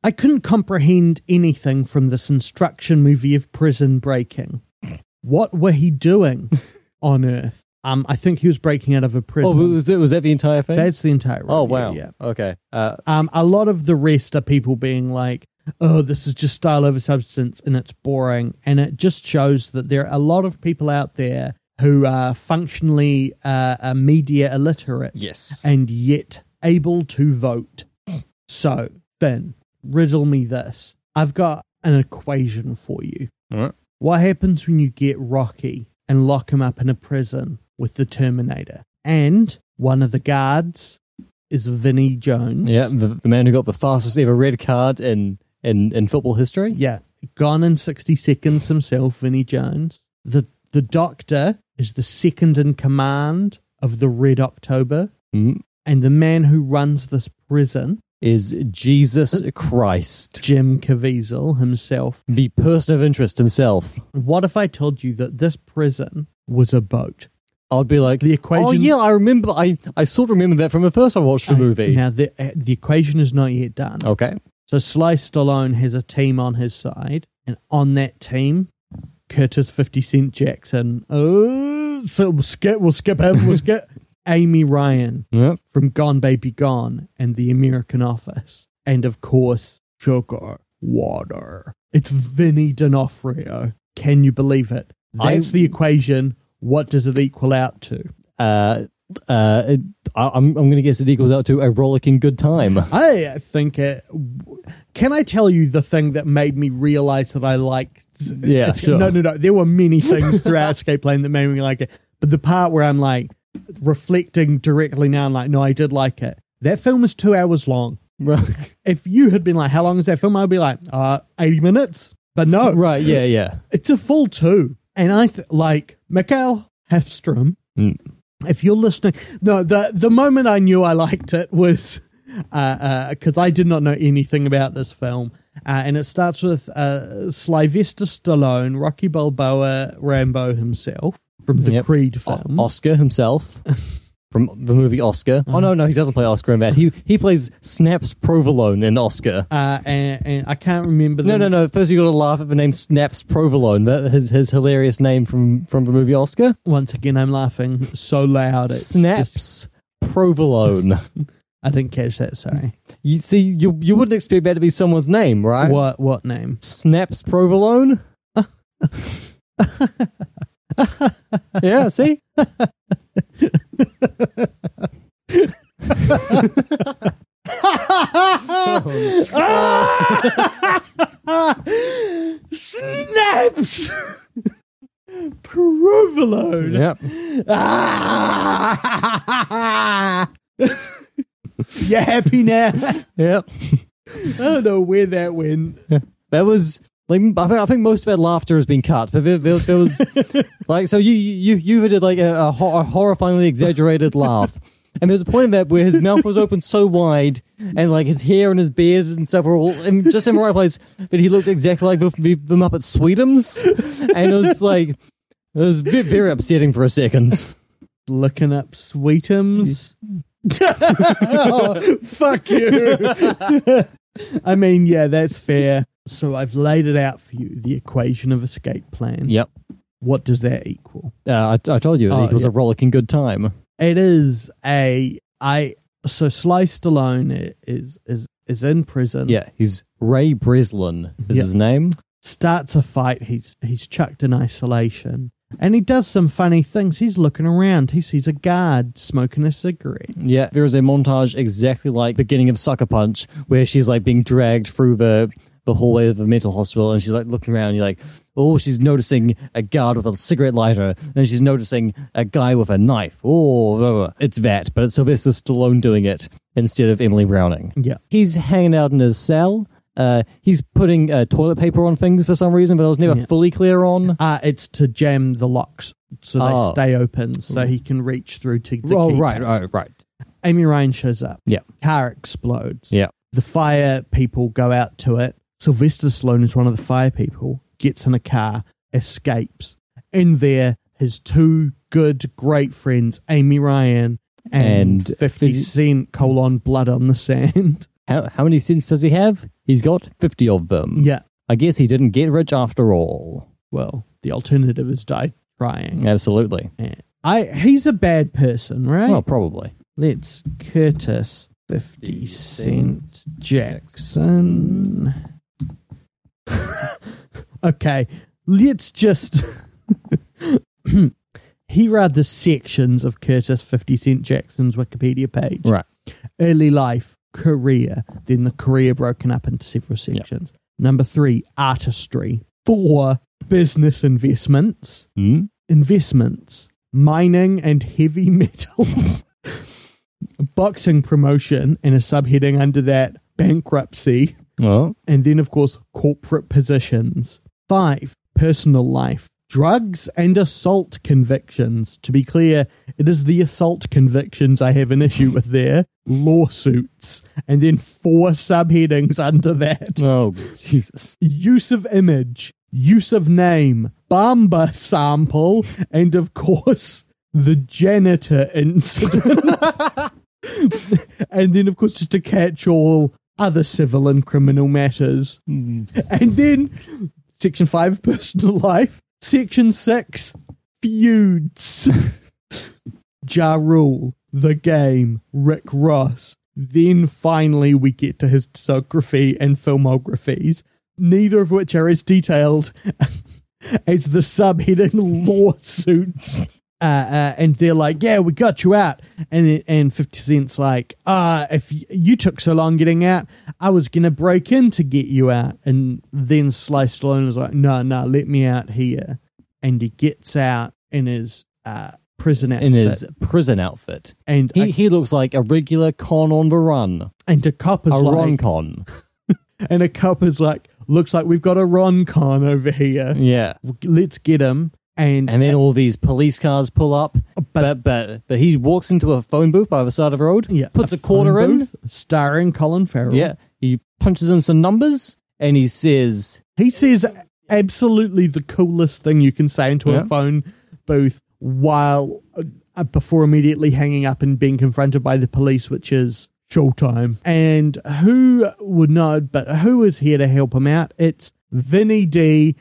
I couldn't comprehend anything from this instruction movie of prison breaking. What were he doing *laughs* on Earth? Um, I think he was breaking out of a prison. Oh, was it was that the entire thing? That's the entire. Thing. Oh wow. Yeah. Okay. Uh, Um, a lot of the rest are people being like, "Oh, this is just style over substance, and it's boring," and it just shows that there are a lot of people out there who are functionally uh, uh, media illiterate yes. and yet able to vote. So, Ben, riddle me this. I've got an equation for you. All right. What happens when you get Rocky and lock him up in a prison with the Terminator? And one of the guards is Vinnie Jones. Yeah, the, the man who got the fastest ever red card in in, in football history. Yeah. Gone in 60 seconds himself, Vinnie Jones. The the doctor is the second in command of the Red October. Mm, And the man who runs this prison, is Jesus Christ, Jim Caviezel himself. the person of interest himself. What if I told you that this prison was a boat? I'd be like, The equation. oh yeah, I remember. I I sort of remember that from the first I watched the I- movie. Now the uh, the equation is not yet done. Okay. So Sly Stallone has a team on his side, and on that team, Curtis Fifty Cent Jackson. Oh, so we'll skip. We'll skip him. We'll skip *laughs* Amy Ryan Yep. from Gone Baby Gone and The American Office, and of course Sugar Water. It's Vinny D'Onofrio. Can you believe it? That's I- the equation. What does it equal out to? Uh, uh, it, I, I'm I'm gonna guess it equals out to a rollicking good time. I think it. Can I tell you the thing that made me realize that I liked? Yeah, sure. No, no, no. There were many things throughout Escape Plan that made me like it, but the part where I'm like reflecting directly now, I'm like, no, I did like it. That film is two hours long. right. If you had been like, how long is that film? I'd be like, uh, 80 minutes. But no, Right. Yeah. Yeah. it's a full two. And I th- like Mikael Hafstrom. Mm. If you're listening, no, the the moment I knew I liked it was because I did not know anything about this film, uh, and it starts with uh, Sylvester Stallone, Rocky Balboa, Rambo himself from the Yep. Creed O- film. Oscar himself *laughs* from the movie Oscar. Oh no, no, he doesn't play Oscar in that. He he plays Snaps Provolone in Oscar. uh, and, and I can't remember. No, the, no, no. First, you got to laugh at the name Snaps Provolone. That his his hilarious name from from the movie Oscar. Once again, I'm laughing so loud. It's just- Snaps Provolone. *laughs* I didn't catch that. Sorry. You see, you you wouldn't expect that to be someone's name, right? What what name? Snaps Provolone. *laughs* yeah. See. *laughs* Snaps! Provolone. Yep. *laughs* Ah! you happy now? Yep. I don't know where that went. That was like I think, I think most of that laughter has been cut, but there, there, there was *laughs* like so you you you did like a, a, ho- a horrifyingly exaggerated *laughs* laugh, and there's a point in that where his mouth was open so wide, and like his hair and his beard and stuff were all in, just in the right place, but he looked exactly like the, the, the Muppet Sweetums, and it was like it was very, very upsetting for a second. Looking up Sweetums. oh, *laughs* fuck you. I mean, yeah, that's fair. So I've laid it out for you the equation of escape plan. Yep, What does that equal? uh, I, I told you Oh, it was yeah. a rollicking good time. It is a I so Sly Stallone is is is in prison. Yeah, he's Ray Breslin is Yeah. his name. Starts a fight. He's he's chucked in isolation. And he does some funny things. He's looking around. He sees a guard smoking a cigarette. Yeah, there is a montage exactly like beginning of Sucker Punch, where she's like being dragged through the the hallway of a mental hospital, and she's like looking around. And you're like, oh, she's noticing a guard with a cigarette lighter, then she's noticing a guy with a knife. Oh, blah, blah. it's that, but it's Sylvester Stallone doing it instead of Emily Browning. Yeah. He's hanging out in his cell. Uh, he's putting uh, toilet paper on things for some reason, but I was never Yeah. fully clear on. Uh, it's to jam the locks so they Oh. stay open so he can reach through to the oh, right, right, right. Amy Ryan shows up. Yeah. Car explodes. Yeah. The fire people go out to it. Sylvester Stallone is one of the fire people, gets in a car, escapes. In there, his two good, great friends, Amy Ryan and, And 50 Cent, colon, blood on the sand. *laughs* How, how many cents does he have? He's got 50 of them. yeah. I guess he didn't get rich after all. Well, the alternative is die trying. Absolutely. Yeah. I he's a bad person, right? Well, probably. Let's Curtis 50 Cent Jackson. *laughs* okay, let's just. *laughs* Here are the sections of Curtis 50 Cent Jackson's Wikipedia page. Right. Early life, career, then the career broken up into several sections. Number three, artistry. Four, business investments. Hmm? Investments, mining and heavy *laughs* metals. Boxing promotion and a subheading under that, bankruptcy. Well, And then, of course, corporate positions. Five, personal life. Drugs and assault convictions. To be clear, it is the assault convictions I have an issue with there. Lawsuits. And then four subheadings under that *laughs* oh, Jesus. use of image, use of name, Bamba sample, and of course, the janitor incident. *laughs* *laughs* and then, of course, just to catch all other civil and criminal matters. Hmm. And then, section five, *laughs* personal life. Section six, feuds. *laughs* Ja Rule, The Game, Rick Ross. Then finally we get to his discography and filmographies, neither of which are as detailed *laughs* as the subheading lawsuits. Uh, uh, and they're like, "Yeah, we got you out," and and Fifty Cent's like, "Ah, if you took so long getting out, I was gonna break in to get you out." And then Sly Stallone is like, "No, no, let me out here," and he gets out in his uh, prison outfit, In his prison outfit. and He, a, he looks like a regular con on the run. and a cop is like A like, ron con. *laughs* and a cop is like, "Looks like we've got a Ron con over here. Yeah. Let's get him." And, And then all these police cars pull up. But, but but he walks into a phone booth by the side of the road, yeah, puts a, phone quarter in. booth starring Colin Farrell. Yeah. He punches in some numbers and he says, He says absolutely the coolest thing you can say into Yeah. a phone booth while uh, before immediately hanging up and being confronted by the police, which is showtime. And who would know, but who is here to help him out? It's Vinny D.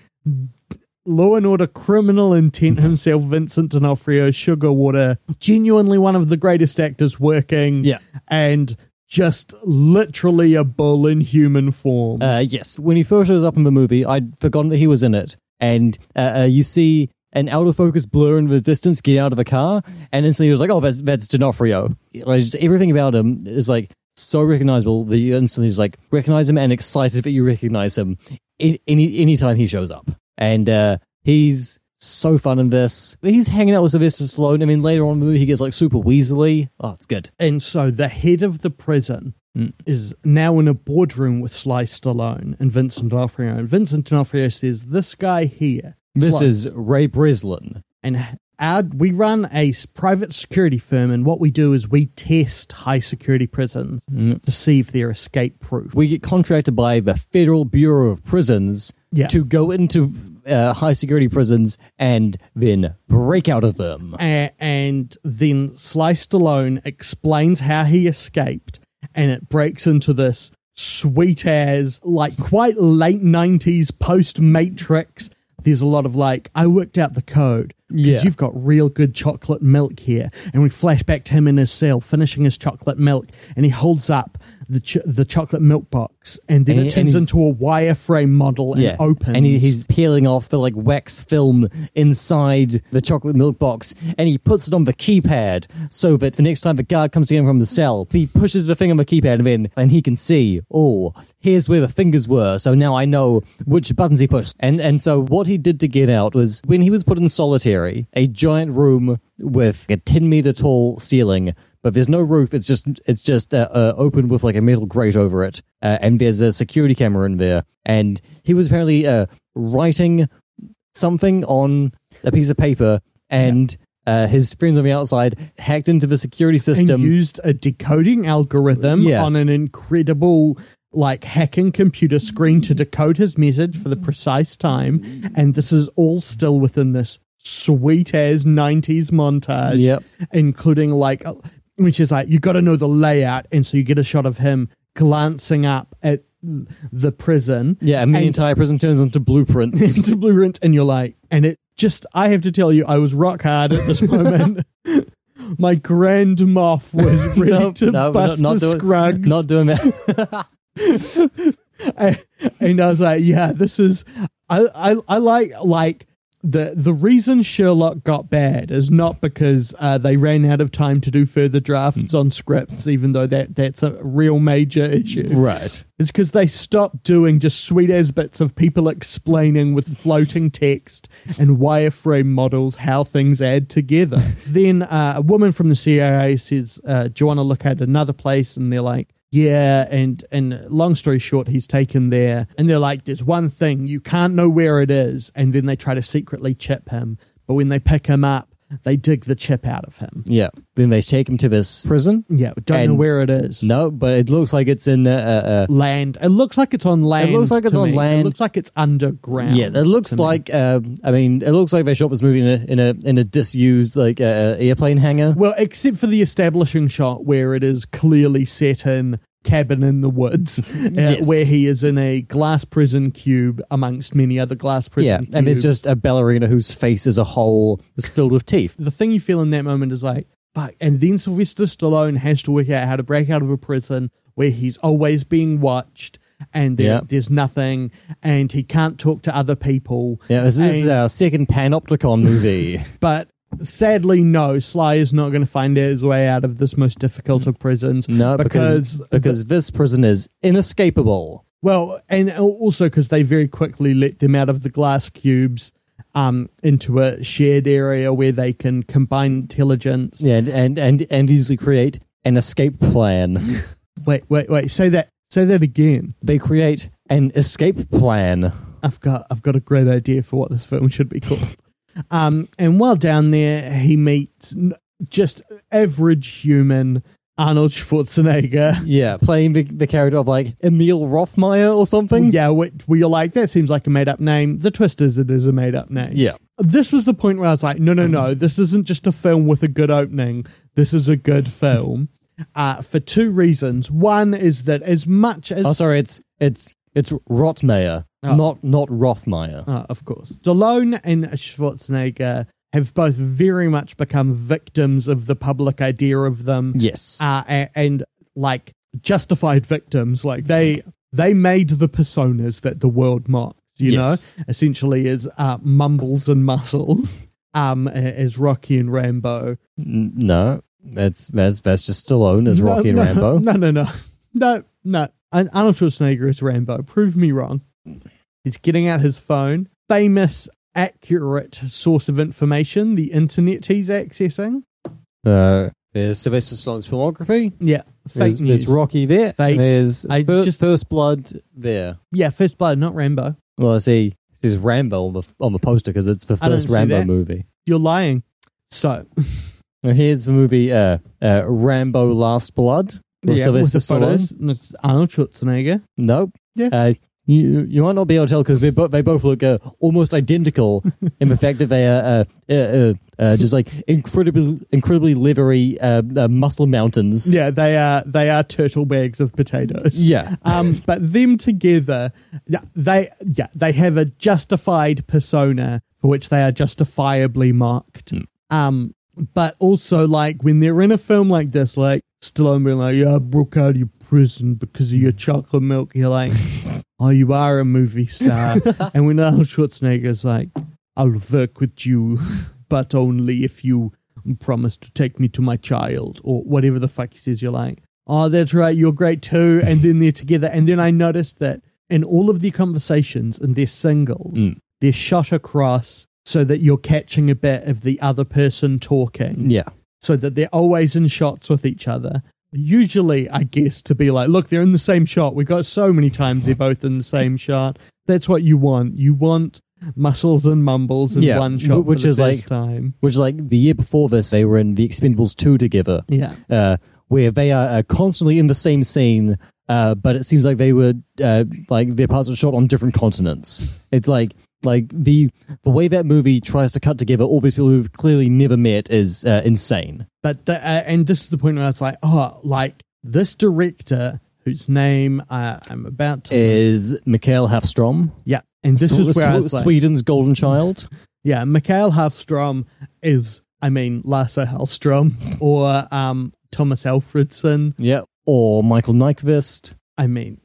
Law and Order criminal intent himself, Vincent D'Onofrio, Sugar Water, genuinely one of the greatest actors working, Yeah. and just literally a bull in human form. uh, yes. When he first shows up in the movie, I'd forgotten that he was in it. And uh, uh, you see an out of focus blur in the distance get out of the car, and instantly he was like, oh, that's, that's D'Onofrio. Like, just everything about him is like so recognizable that you instantly just like recognize him and excited that you recognize him in, any time he shows up. And uh, he's so fun in this. He's hanging out with Sylvester Stallone. I mean, later on in the movie, he gets like super weaselly. Oh, it's good. And so the head of the prison Mm. is now in a boardroom with Sly Stallone and Vincent D'Onofrio. And Vincent D'Onofrio says, "This guy here, This is Ray Breslin. and our, we run a private security firm, and what we do is we test high security prisons Mm. to see if they're escape proof. we get contracted by the Federal Bureau of Prisons Yeah. to go into uh, high security prisons and then break out of them. And then Sly Stallone explains how he escaped, and it breaks into this sweet as, like, quite late 90s post Matrix. There's a lot of like, I worked out the code. Yeah. You've got real good chocolate milk here. And we flash back to him in his cell finishing his chocolate milk. And he holds up the ch- the chocolate milk box. And then And it he- turns into a wireframe model and yeah, opens. and he, he's peeling off the like wax film inside the chocolate milk box, and he puts it on the keypad so that the next time the guard comes in from the cell, he pushes the thing on the keypad, and then and he can see, oh, here's where the fingers were. So now I know which buttons he pushed. And and so what he did to get out was when he was put in solitary, a giant room with a ten meter tall ceiling. But there's no roof. It's just it's just uh, uh, open with like a metal grate over it, uh, and there's a security camera in there. And he was apparently uh, writing something on a piece of paper, and uh, his friends on the outside hacked into the security and system. used a decoding algorithm Yeah. on an incredible like hacking computer screen to decode his message for the precise time and this is all still within this sweet as 90s montage Yep. including like which is like you got to know the layout and so you get a shot of him glancing up at the prison yeah, and the and- entire prison turns into blueprints. *laughs* into blueprints and you're like and it just I have to tell you, I was rock hard at this moment. *laughs* My grand was *laughs* ready No, to no, bust not, not doing, scrugs. not doing that. I- and I was like, yeah, this is I, I I like like the the reason Sherlock got bad is not because uh, they ran out of time to do further drafts on scripts, even though that that's a real major issue. right. It's because they stopped doing just sweet as bits of people explaining with floating text and wireframe models how things add together. *laughs* then uh, a woman from the CIA says, uh, "Do you want to look at another place?" And they're like, "Yeah." And and long story short, he's taken there, and they're like, "There's one thing you can't know where it is," and then they try to secretly chip him, but when they pick him up, they dig the chip out of him. Yeah. Then they take him to this prison. Yeah, don't know where it is. No, but it looks like it's in. Uh, uh, land. It looks like it's on land. It looks like it's to on me. land. It looks like it's underground. yeah, it looks like. Uh, I mean, it looks like they shot this movie in a in a in a disused like uh, airplane hangar. Well, except for the establishing shot where it is clearly set in cabin in the woods, *laughs* uh, Yes. where he is in a glass prison cube amongst many other glass prison. yeah, cubes. and there's just a ballerina whose face is a hole that's filled with teeth. the thing you feel in that moment is like, fuck. And then Sylvester Stallone has to work out how to break out of a prison where he's always being watched. And there, Yeah. there's nothing, and he can't talk to other people. Yeah, this, this is our second Panopticon movie. *laughs* But sadly, no, Sly is not going to find his way out of this most difficult of prisons. No, because because, because this prison is inescapable. well, and also because they very quickly let them out of the glass cubes um, into a shared area where they can combine intelligence. Yeah, and and and, and easily create an escape plan. *laughs* Wait, wait, wait. Say that. Say that again. they create an escape plan. I've got I've got a great idea for what this film should be called. Um, and while down there, he meets just average human Arnold Schwarzenegger. Yeah, playing the, the character of like Emil Rothmeyer or something. Yeah, wh- where you're like, that seems like a made up name. The twist is it is a made up name. Yeah. This was the point where I was like, no, no, no, this isn't just a film with a good opening. This is a good film. Uh, for two reasons. One is that as much as Oh, sorry, it's it's it's Rothmeyer, Oh. not not Rothmeyer. Uh, of course. Stallone and Schwarzenegger have both very much become victims of the public idea of them. Yes. Uh, and, and like justified victims. Like they they made the personas that the world mocks, you Yes. know? Essentially as uh, mumbles and muscles. *laughs* Um, a- as Rocky and Rambo. N- no, that's that's that's just Stallone as Rocky and no, Rambo. *laughs* No, no, no. No, no. Ar- Arnold Schwarzenegger is Rambo. Prove me wrong. He's getting out his phone. Famous, accurate source of information, the internet he's accessing. Uh, there's Sylvester Stallone's filmography. Yeah, fake There's, news. there's Rocky there. Fake. There's I Fir- just- First Blood there. Yeah, First Blood, not Rambo. Well, I see. This is Rambo on the on the poster because it's the first Rambo movie. You're lying. So, here's the movie uh, uh, Rambo Last Blood. Yeah, Sylvester Stallone. Arnold Schwarzenegger. Nope. Yeah. Uh, you you might not be able to tell because they, bo- they both look uh, almost identical *laughs* in the fact that they are uh, uh, uh, uh, just like incredibly incredibly livery uh, uh, muscle mountains. Yeah, they are they are turtle bags of potatoes. Yeah. *laughs* um, but them together, yeah, they yeah they have a justified persona for which they are justifiably mocked. Um, but also like when they're in a film like this, like Stallone being like, "Yeah, I broke out of your prison because of your chocolate milk," you're like, *laughs* "Oh, you are a movie star." *laughs* and when Arnold Schwarzenegger's like, "I'll work with you, but only if you promise to take me to my child," or whatever the fuck he says, you're like, "Oh, that's right, you're great too." And then they're together, and then I noticed that in all of their conversations and their singles, Mm. they're shot across so that you're catching a bit of the other person talking Yeah. So that they're always in shots with each other. Usually, I guess, to be like, look, they're in the same shot. We've got so many times they're both in the same shot. That's what you want. You want muscles and mumbles in Yeah, one shot, which is like- time. Which like the year before this, they were in The Expendables two together. Yeah, uh, where they are uh, constantly in the same scene, uh, but it seems like they were uh, like their parts were shot on different continents. It's like like the the way that movie tries to cut together all these people who've clearly never met is uh, insane. but the, uh, and this is the point where I was like, oh, like this director whose name uh, I'm about to Is Mikael Hafstrom yeah, and this Sw- is where I Sw- was like, Sweden's golden child? *laughs* Yeah, Mikhail Hafstrom is, I mean, Lasse Hallstrom or um, Tomas Alfredson. Yeah. Or Michael Nyqvist. I mean,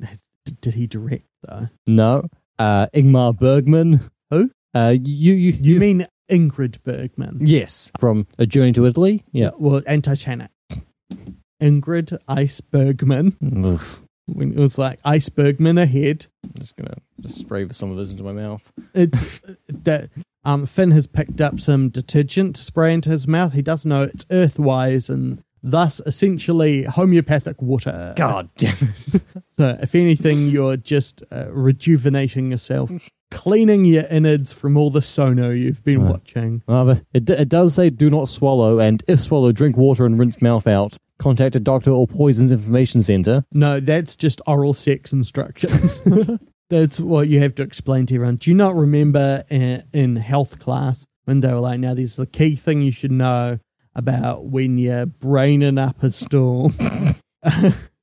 did he direct though? No. Uh, Ingmar Bergman. Who? Uh, you, you, You mean Ingrid Bergman? Yes. From A Journey to Italy. Yeah. Well, and Titanic. Ingrid Ice Bergman. When it was like Ice Bergman ahead. I'm just gonna just spray some of this into my mouth. It's that um, Finn has picked up some detergent to spray into his mouth. He doesn't know it's earthwise and thus essentially homeopathic water. God damn it. *laughs* So, if anything, you're just uh, rejuvenating yourself, cleaning your innards from all the sono you've been Right. watching. But it, it does say do not swallow, and if swallow, drink water and rinse mouth out. Contact a doctor or poisons information center. No, that's just oral sex instructions. *laughs* that's what you have to explain to everyone. Do you not remember in, in health class when they were like, now, there's the key thing you should know about when you're braining up a storm? *laughs*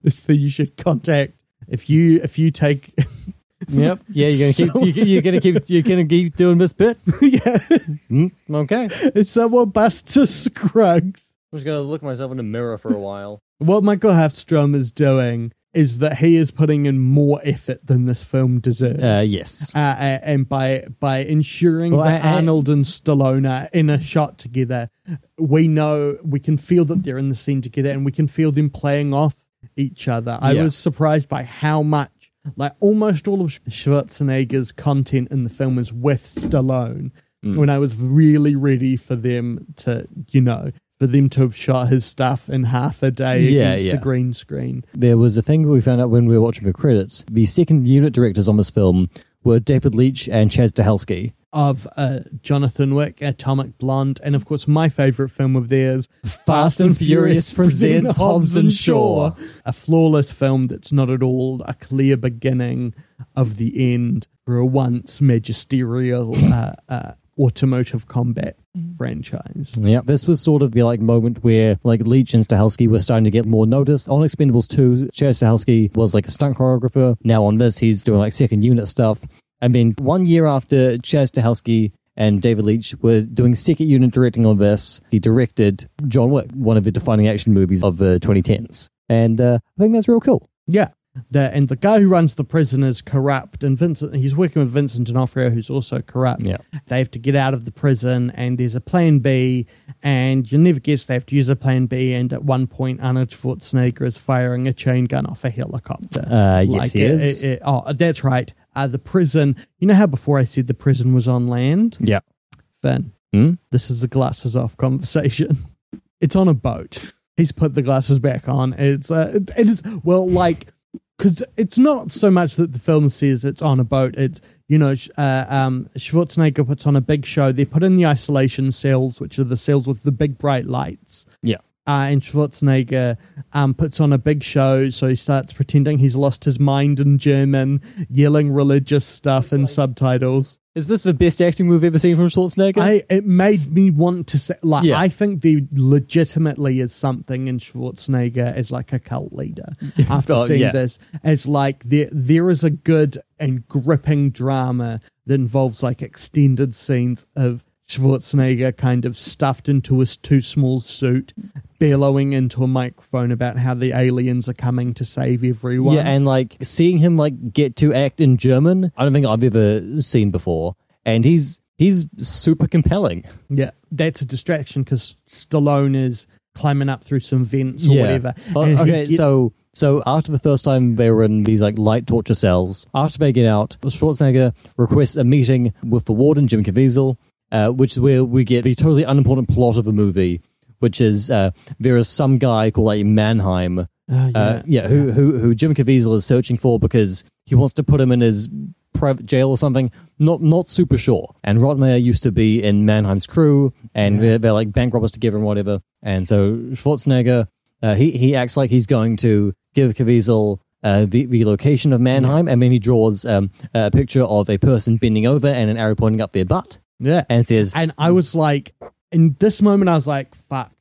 this thing you should contact. If you if you take *laughs* Yep. Yeah, you're gonna keep So- you, you're gonna keep you're gonna keep doing this bit. *laughs* yeah, Hmm, okay. if someone busts a Scruggs, I'm just gonna look myself in the mirror for a while. what Mikael Hafstrom is doing is that he is putting in more effort than this film deserves. Uh, yes. Uh, uh, and by by ensuring Well, that I- I- Arnold and Stallone are in a shot together, we know we can feel that they're in the scene together, and we can feel them playing off each other. I Yeah. was surprised by how much, like almost all of Schwarzenegger's content in the film is with Stallone. Mm. When I was really ready for them to, you know, for them to have shot his stuff in half a day Yeah, against yeah. a green screen. There was a thing we found out when we were watching the credits. The second unit directors on this film were David Leitch and Chad Stahelski. of uh, Jonathan Wick, Atomic Blonde, and of course my favorite film of theirs, *laughs* Fast and Furious presents Hobbs and Shaw. a flawless film that's not at all a clear beginning of the end for a once magisterial uh, uh, automotive combat franchise. Yeah, this was sort of the like moment where like Leitch and Stahelski were starting to get more noticed. On Expendables 2, Chad Stahelski was like a stunt choreographer. Now on this, he's doing like second unit stuff. I mean, one year after Chad Stahelski and David Leitch were doing second unit directing on this, he directed John Wick, one of the defining action movies of the 2010s. And uh, I think that's real cool. Yeah. The, and the guy who runs the prison is corrupt, and Vincent he's working with Vincent D'Onofrio, who's also corrupt. Yeah. They have to get out of the prison, and there's a plan B, and you never guess they have to use a plan B. And at one point, Arnold Schwarzenegger is firing a chain gun off a helicopter. Uh, yes, he it- is. it- it- oh, that's right. Uh, the prison. You know how before I said the prison was on land? Yeah. Finn, Hmm? this is a glasses off conversation. *laughs* It's on a boat. He's put the glasses back on. It's uh, it is well, like because it's not so much that the film says it's on a boat. It's you know, uh, um, Schwarzenegger puts on a big show. They put in the isolation cells, which are the cells with the big bright lights. Yeah. Uh, and Schwarzenegger um, puts on a big show, so he starts pretending he's lost his mind in German, yelling religious stuff in subtitles. Is this the best acting we've ever seen from Schwarzenegger? I it made me want to say like Yeah. I think there legitimately is something in Schwarzenegger as like a cult leader *laughs* after Oh, seeing yeah. this as like there there is a good and gripping drama that involves like extended scenes of Schwarzenegger kind of stuffed into his too small suit bellowing into a microphone about how the aliens are coming to save everyone. Yeah, and like seeing him like get to act in German, I don't think I've ever seen before. And he's he's super compelling. Yeah, that's a distraction because Stallone is climbing up through some vents or whatever. Oh, okay, get- so so after the first time they were in these like light torture cells, after they get out, Schwarzenegger requests a meeting with the warden Jim Caviezel, uh, which is where we get the totally unimportant plot of the movie, which is uh, there is some guy called like Mannheim Oh, yeah. uh, yeah, who, who who Jim Caviezel is searching for because he wants to put him in his private jail or something. Not not super sure. And Rottmayer used to be in Mannheim's crew, and they're, they're like bank robbers together and whatever. And so Schwarzenegger, uh, he he acts like he's going to give Caviezel. Uh, the, the location of Mannheim, and then he draws um, a picture of a person bending over and an arrow pointing up their butt, yeah. and says, And I was like, in this moment, I was like, fuck,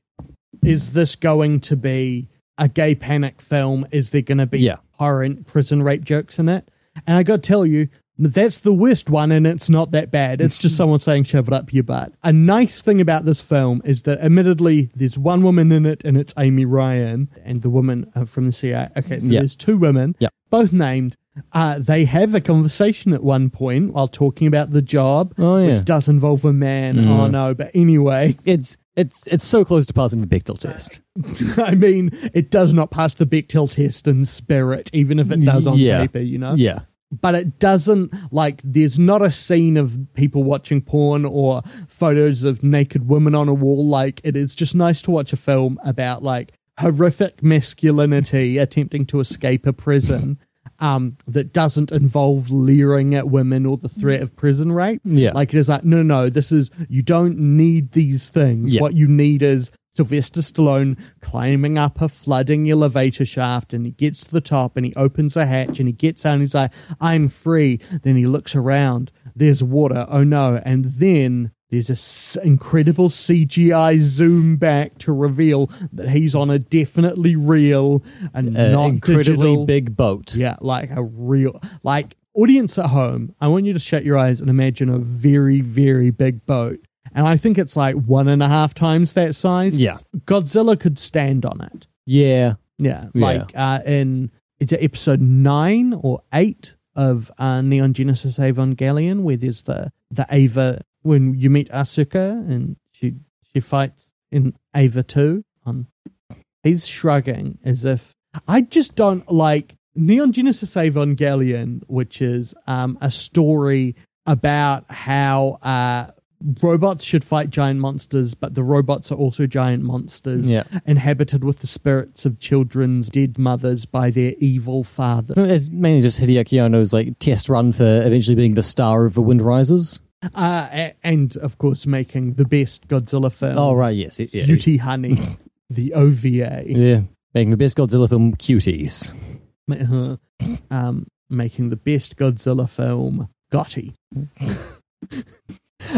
is this going to be a gay panic film? Is there going to be Yeah. horror prison rape jokes in it? And I got to tell you, That's the worst one, and it's not that bad. It's just *laughs* someone saying, shove it up your butt. A nice thing about this film is that, admittedly, there's one woman in it, and it's Amy Ryan, and the woman uh, from the CIA. Okay, so Yeah. there's two women, Yeah. both named. Uh, they have a conversation at one point while talking about the job, Oh, yeah. which does involve a man. Mm. Oh, no. But anyway, It's it's it's so close to passing the Bechdel test. *laughs* I mean, it does not pass the Bechdel test in spirit, even if it does on Yeah. paper, you know? Yeah. but it doesn't like there's not a scene of people watching porn or photos of naked women on a wall like it is just nice to watch a film about like horrific masculinity attempting to escape a prison um that doesn't involve leering at women or the threat of prison rape Yeah. like it is like no no this is you don't need these things Yeah. what you need is Sylvester Stallone climbing up a flooding elevator shaft and he gets to the top and he opens a hatch and he gets out and he's like, I'm free. Then he looks around. There's water. Oh no. And then there's this incredible CGI zoom back to reveal that he's on a definitely real and An not incredibly digital. big boat. Yeah, like a real like audience at home. I want you to shut your eyes and imagine a very, very big boat. And I think it's like one and a half times that size. Yeah. Godzilla could stand on it. Yeah. Yeah, Yeah. like uh, in it's episode nine or eight of uh, Neon Genesis Evangelion, where there's the the Eva when you meet Asuka and she she fights in Eva two. On he's shrugging as if I just don't like Neon Genesis Evangelion, which is um, a story about how uh, robots should fight giant monsters, but the robots are also giant monsters Yeah. inhabited with the spirits of children's dead mothers by their evil father. It's mainly just Hideaki Anno's like test run for eventually being the star of The Wind Rises. Uh, and of course, making the best Godzilla film, Oh right, yes, yeah, Beauty Honey, the OVA, yeah, making the best Godzilla film, Cuties. Uh, um, making the best Godzilla film, Gotti. *laughs*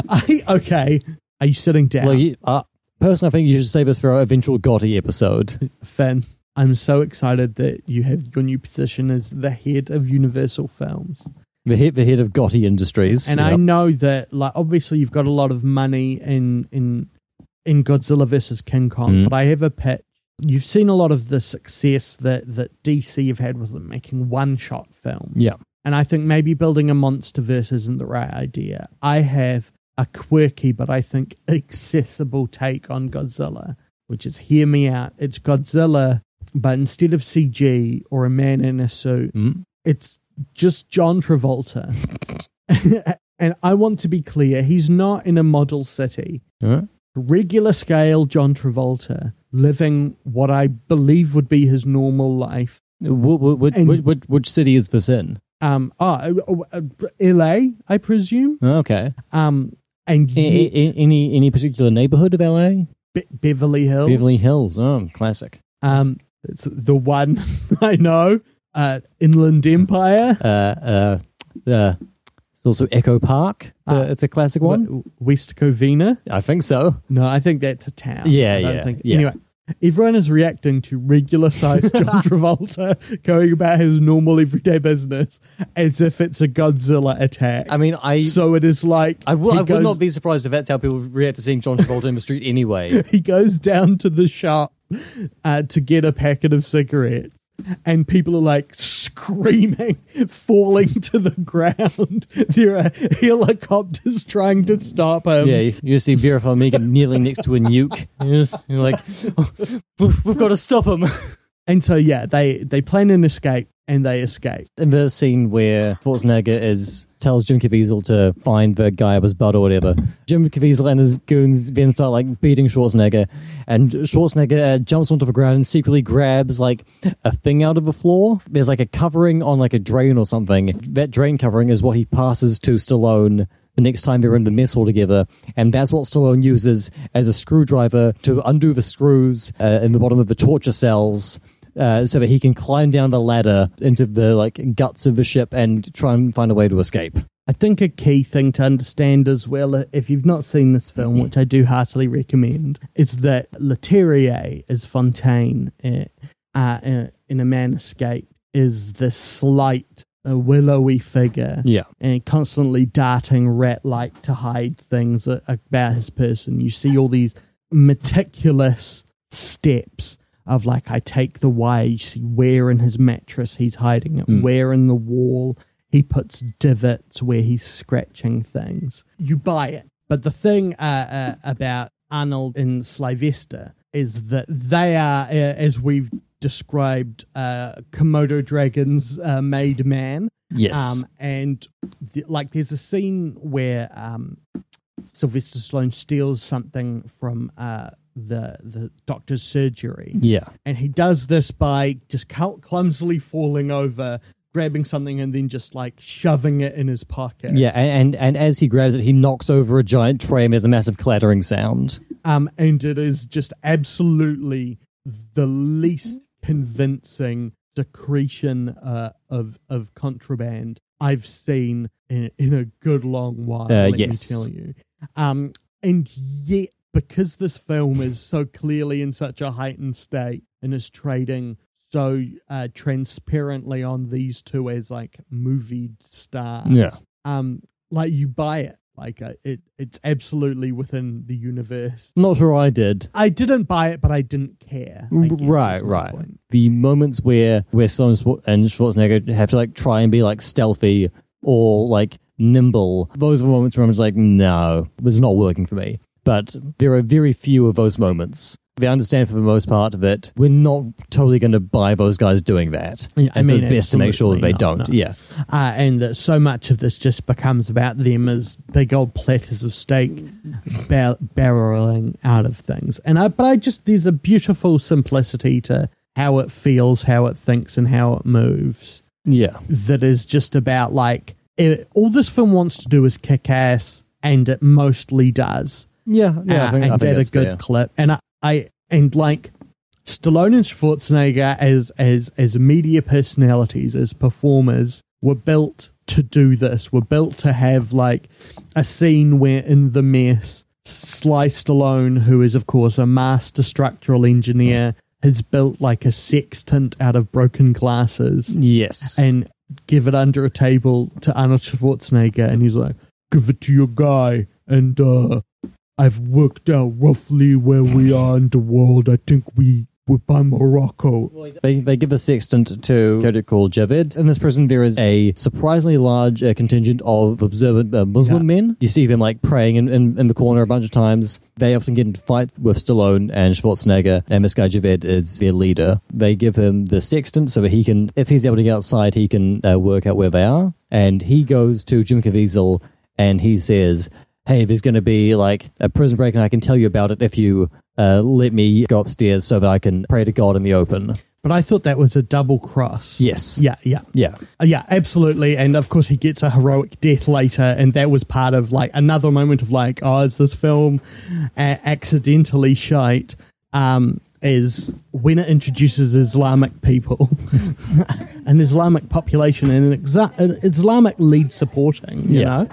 I okay. Are you sitting down, Well, you, uh, personally, I think you should save us for our eventual Gotti episode. Finn? I'm so excited that you have your new position as the head of Universal Films. The head, the head of Gotti Industries. And yeah. I know that, like, obviously you've got a lot of money in in in Godzilla versus King Kong, Mm. but I have a pitch. You've seen a lot of the success that that DC have had with them making one shot films. Yeah. and I think maybe building a monster verse isn't the right idea. I have a quirky but I think accessible take on Godzilla, which is hear me out. It's Godzilla, but instead of CG or a man in a suit, Mm. it's just John Travolta. *laughs* and I want to be clear, he's not in a model city. Huh? Regular scale John Travolta living what I believe would be his normal life. Wh- wh- which, And- which, which, which city is this in? Um, ah, uh, uh, LA, I presume. Okay. Um, and yet, a- any any particular neighborhood of LA? Be- Beverly Hills. Beverly Hills. Oh, classic. Um, it's the one *laughs* I know. Uh, Inland Empire. Uh, uh, uh, it's also Echo Park. Ah. Uh, it's a classic one. W- West Covina. I think so. No, I think that's a town. Yeah, I don't yeah, think- yeah. Anyway, everyone is reacting to regular sized *laughs* John Travolta going about his normal everyday business as if it's a Godzilla attack. I mean, I so it is like I, will, I would not be surprised if that's how people react to seeing John Travolta in the street anyway. *laughs* he goes down to the shop uh, to get a packet of cigarettes. And people are like screaming, *laughs* falling to the ground. *laughs* There are helicopters trying to stop him. Yeah, you, you see Vera Farmiga kneeling next to a nuke. *laughs* You're, just- you're like, "Oh, we've, we've got to stop him. And so, yeah, they, they plan an escape and they escape. In the scene where Schwarzenegger is tells Jim Caviezel to find the guy up his butt or whatever, Jim Caviezel and his goons then start like beating Schwarzenegger, and Schwarzenegger uh, jumps onto the ground and secretly grabs like a thing out of the floor. There's like a covering on like a drain or something. That drain covering is what he passes to Stallone the next time they're in the mess all together, and that's what Stallone uses as a screwdriver to undo the screws uh, in the bottom of the torture cells. Uh, so that he can climb down the ladder into the like guts of the ship and try and find a way to escape. I think a key thing to understand as well, uh, if you've not seen this film, which I do heartily recommend, is that Leterrier as Fontaine uh, uh, uh, in A Man Escape is this slight a willowy figure Yeah. and constantly darting rat like to hide things about his person. You see all these meticulous steps of like, I take the wire, you see where in his mattress he's hiding it, where in the wall he puts divots where he's scratching things. You buy it. But the thing uh, uh, about Arnold and Sylvester is that they are, uh, as we've described, uh, Komodo dragons uh, made man. Yes. Um, and th- like, there's a scene where um, Sylvester Stallone steals something from uh, the the doctor's surgery, yeah. and he does this by just clumsily falling over, grabbing something, and then just like shoving it in his pocket. Yeah, and, and and as he grabs it, he knocks over a giant tray and there's a massive clattering sound. Um, and it is just absolutely the least convincing secretion uh, of of contraband I've seen in, in a good long while. Uh, let yes. me tell you. Um, and yet, because this film is so clearly in such a heightened state and is trading so uh, transparently on these two as like movie stars, Yeah. um, like you buy it. Like uh, it, it's absolutely within the universe. Not sure I did. I didn't buy it, but I didn't care. I guess Right, right. point. The moments where where Schwar- and Schwarzenegger have to like try and be like stealthy or like nimble, those are moments where I'm just like, no, this is not working for me. But there are very few of those moments. We understand for the most part of it, we're not totally going to buy those guys doing that. Yeah, I and so it's best to make sure that they absolutely don't. not, no. Yeah. Uh, and that so much of this just becomes about them as big old platters of steak bar- barreling out of things. And I, but I just there's a beautiful simplicity to how it feels, how it thinks, and how it moves. Yeah. That is just about like it, all this film wants to do is kick ass, and it mostly does. Yeah. Yeah. I think, and think at a good fair. clip. And I, I and like Stallone and Schwarzenegger as as as media personalities, as performers, were built to do this. Were built to have like a scene where in the mess, Sly Stallone, who is of course a master structural engineer, has built like a sextant out of broken glasses Yes. and give it under a table to Arnold Schwarzenegger, and he's like, "Give it to your guy." And uh, I've worked out roughly where we are in the world. I think we we're by Morocco. They, they give a sextant to a character called Javed. In this prison, there is a surprisingly large uh, contingent of observant uh, Muslim men. You see them like praying in, in, in the corner a bunch of times. They often get into fight with Stallone and Schwarzenegger, and this guy Javed is their leader. They give him the sextant so that he can, if he's able to get outside, he can uh, work out where they are. And he goes to Jim Caviezel and he says, hey, there's going to be like a prison break, and I can tell you about it if you uh, let me go upstairs so that I can pray to God in the open. But I thought that was a double cross. Yes. Yeah, yeah. Yeah. Uh, Yeah, absolutely. And of course, he gets a heroic death later, and that was part of like another moment of like, oh, is this film accidentally shite? Um, is when it introduces Islamic people, *laughs* an Islamic population, and an, exa- an Islamic lead supporting. You Yeah. know,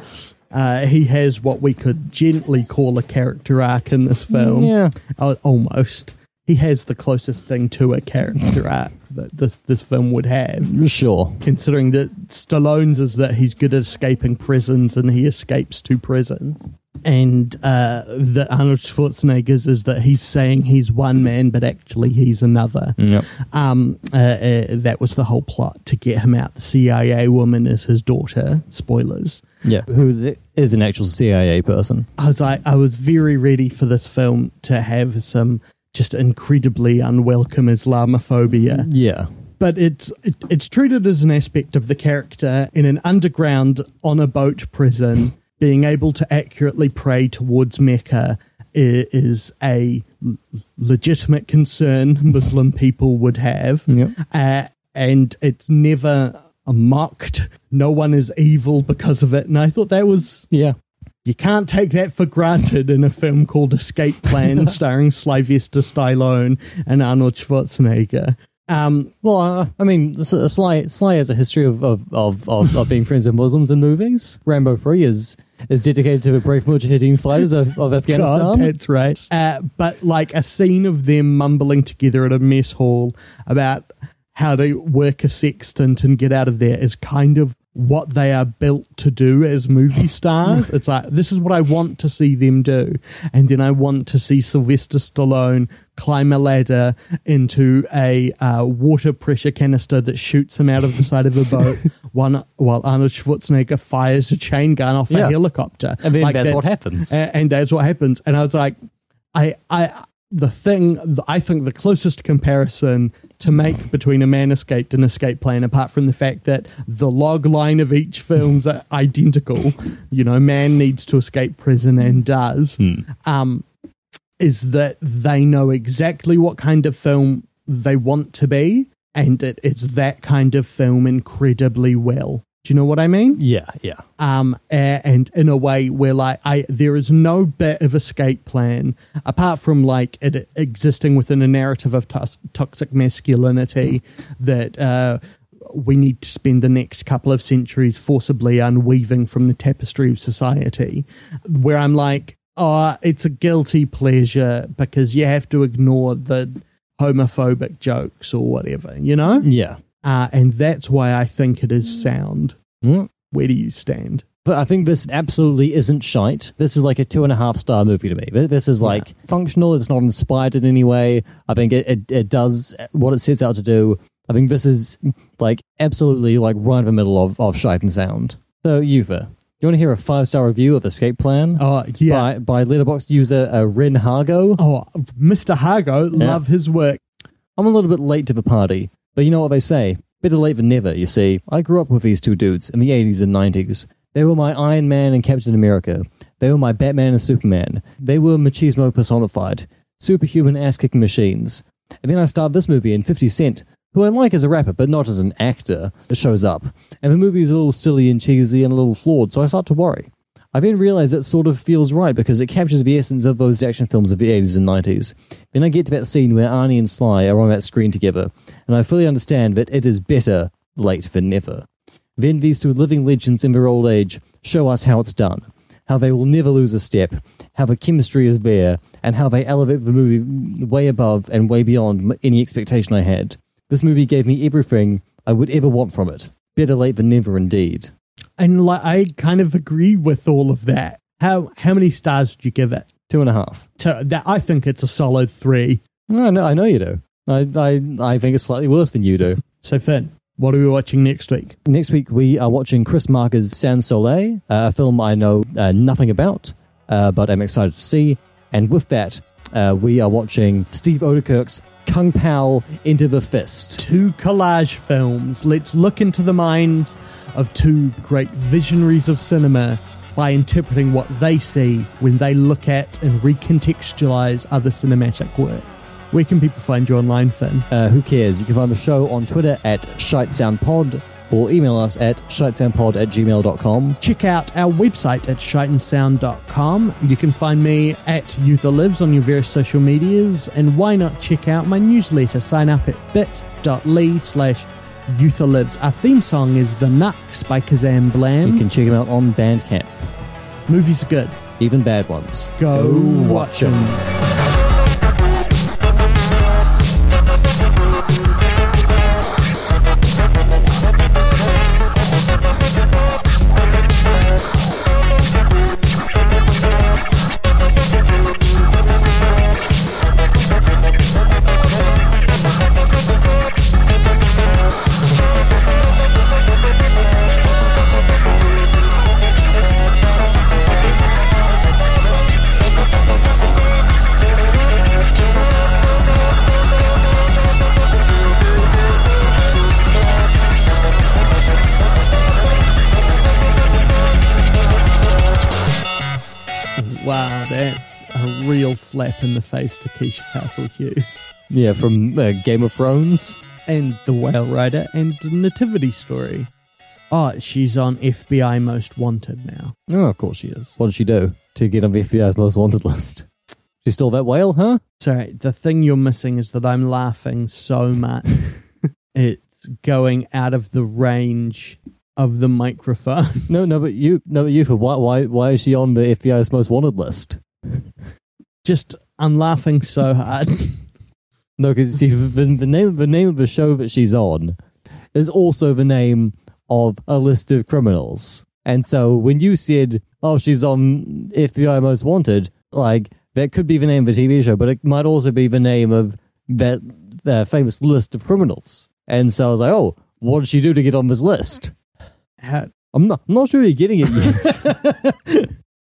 uh, he has what we could gently call a character arc in this film. Yeah. Uh, almost. He has the closest thing to a character *laughs* arc that this this film would have Sure. considering that Stallone's is that he's good at escaping prisons and he escapes to prisons. And uh, that Arnold Schwarzenegger's is that he's saying he's one man, but actually he's another. Yep. Um, uh, uh, that was the whole plot to get him out. The CIA woman is his daughter. Spoilers. Yeah. Who is- is an actual CIA person. I was like, I was very ready for this film to have some just incredibly unwelcome Islamophobia. Yeah. but it's it, it's treated as an aspect of the character in an underground on a boat prison being able to accurately pray towards mecca is a legitimate concern *laughs* muslim people would have Yep. uh, and it's never mocked no one is evil because of it and i thought that was Yeah. you can't take that for granted in a film called Escape Plan, *laughs* starring Sylvester Stallone and Arnold Schwarzenegger. Um, Well, uh, I mean, uh, Sly Sly has a history of of, of, of, of being friends with Muslims in movies. Rambo Three is is dedicated to the brave Mujahideen fighters of, of Afghanistan. God, that's right. Uh, but like a scene of them mumbling together at a mess hall about how to work a sextant and get out of there is kind of what they are built to do as movie *laughs* stars. it's like this is what I want to see them do, and then I want to see Sylvester Stallone climb a ladder into a uh, water pressure canister that shoots him out of the side of a boat, *laughs* one while Arnold Schwarzenegger fires a chain gun off Yeah. a helicopter. And then Like, that's what happens. a- and that's what happens. And I was like, I, I, the thing, I think the closest comparison to make between a man escaped and escape plan, apart from the fact that the log line of each film's are *laughs* identical, you know, man needs to escape prison and does, um, is that they know exactly what kind of film they want to be, and it, it's that kind of film incredibly well. Do you know what I mean? Yeah, yeah. um, and in a way where like I there is no bit of escape plan apart from like it existing within a narrative of tos- toxic masculinity that uh, we need to spend the next couple of centuries forcibly unweaving from the tapestry of society. Where I'm like, oh, it's a guilty pleasure because you have to ignore the homophobic jokes or whatever, you know. Yeah. Uh, and that's why I think it is sound. Mm. Where do you stand? But I think this absolutely isn't shite. This is like a two and a half star movie to me. This is like functional. It's not inspired in any way. I think it, it, it does what it sets out to do. I think this is like absolutely like right in the middle of, of shite and sound. So, Yuva, you want to hear a five star review of Escape Plan? Oh yeah. By, by Letterboxd user uh, Ren Hargo. Oh, Mr. Hargo, love his work. I'm a little bit late to the party, but you know what they say? Better late than never, you see. I grew up with these two dudes in the 80s and 90s. They were my Iron Man and Captain America. They were my Batman and Superman. They were machismo personified. Superhuman ass kicking machines. And then I started this movie, and 50 Cent, who I like as a rapper, but not as an actor, shows up. And the movie is a little silly and cheesy and a little flawed, so I start to worry. I then realize it sort of feels right because it captures the essence of those action films of the 80s and 90s. Then I get to that scene where Arnie and Sly are on that screen together, and I fully understand that it is better late than never. Then these two living legends in their old age show us how it's done, how they will never lose a step, how the chemistry is there, and how they elevate the movie way above and way beyond any expectation I had. This movie gave me everything I would ever want from it. Better late than never, indeed. And I kind of agree with all of that. How how many stars would you give it? Two and a half. To that I think it's a solid three. I know, I know you do. I, I, I think it's slightly worse than you do. So Finn, what are we watching next week? Next week, we are watching Chris Marker's Sans Soleil, uh, a film I know uh, nothing about, uh, but I'm excited to see. And with that, uh, we are watching Steve Oedekerk's Kung Pow Enter the Fist. Two collage films. Let's look into the minds of two great visionaries of cinema by interpreting what they see when they look at and recontextualize other cinematic work. Where can people find you online, Finn? Uh, who cares? You can find the show on Twitter at ShiteSoundPod or email us at shitesoundpod at gmail.com. check out our website at shitensound.com. You can find me at Youtha Lives on your various social medias, and why not check out my newsletter? Sign up at bit.ly slash Youtha Lives. Our theme song is The Nux by Kazam Blam. You can check them out on Bandcamp, Movies are good. even bad ones. Go, watch 'em. Slap in the face to Keisha Castle Hughes. Yeah, from uh, Game of Thrones. and The Whale Rider and Nativity Story. Oh, she's on FBI Most Wanted now. Oh, of course she is. What did she do to get on the FBI's most wanted list? She stole that whale, huh? Sorry, the thing you're missing is that I'm laughing so much. *laughs* it's going out of the range of the microphone. No, no, but you, no, but you. Why, why, why is she on the FBI's most wanted list? Just, I'm laughing so hard. *laughs* No, because see, the, the name the name of the show that she's on is also the name of a list of criminals. And so when you said, "Oh, she's on FBI Most Wanted," like that could be the name of the TV show, but it might also be the name of that uh, famous list of criminals. And so I was like, "Oh, what did she do to get on this list?" How, I'm not, I'm not sure you're getting it yet. *laughs* *laughs*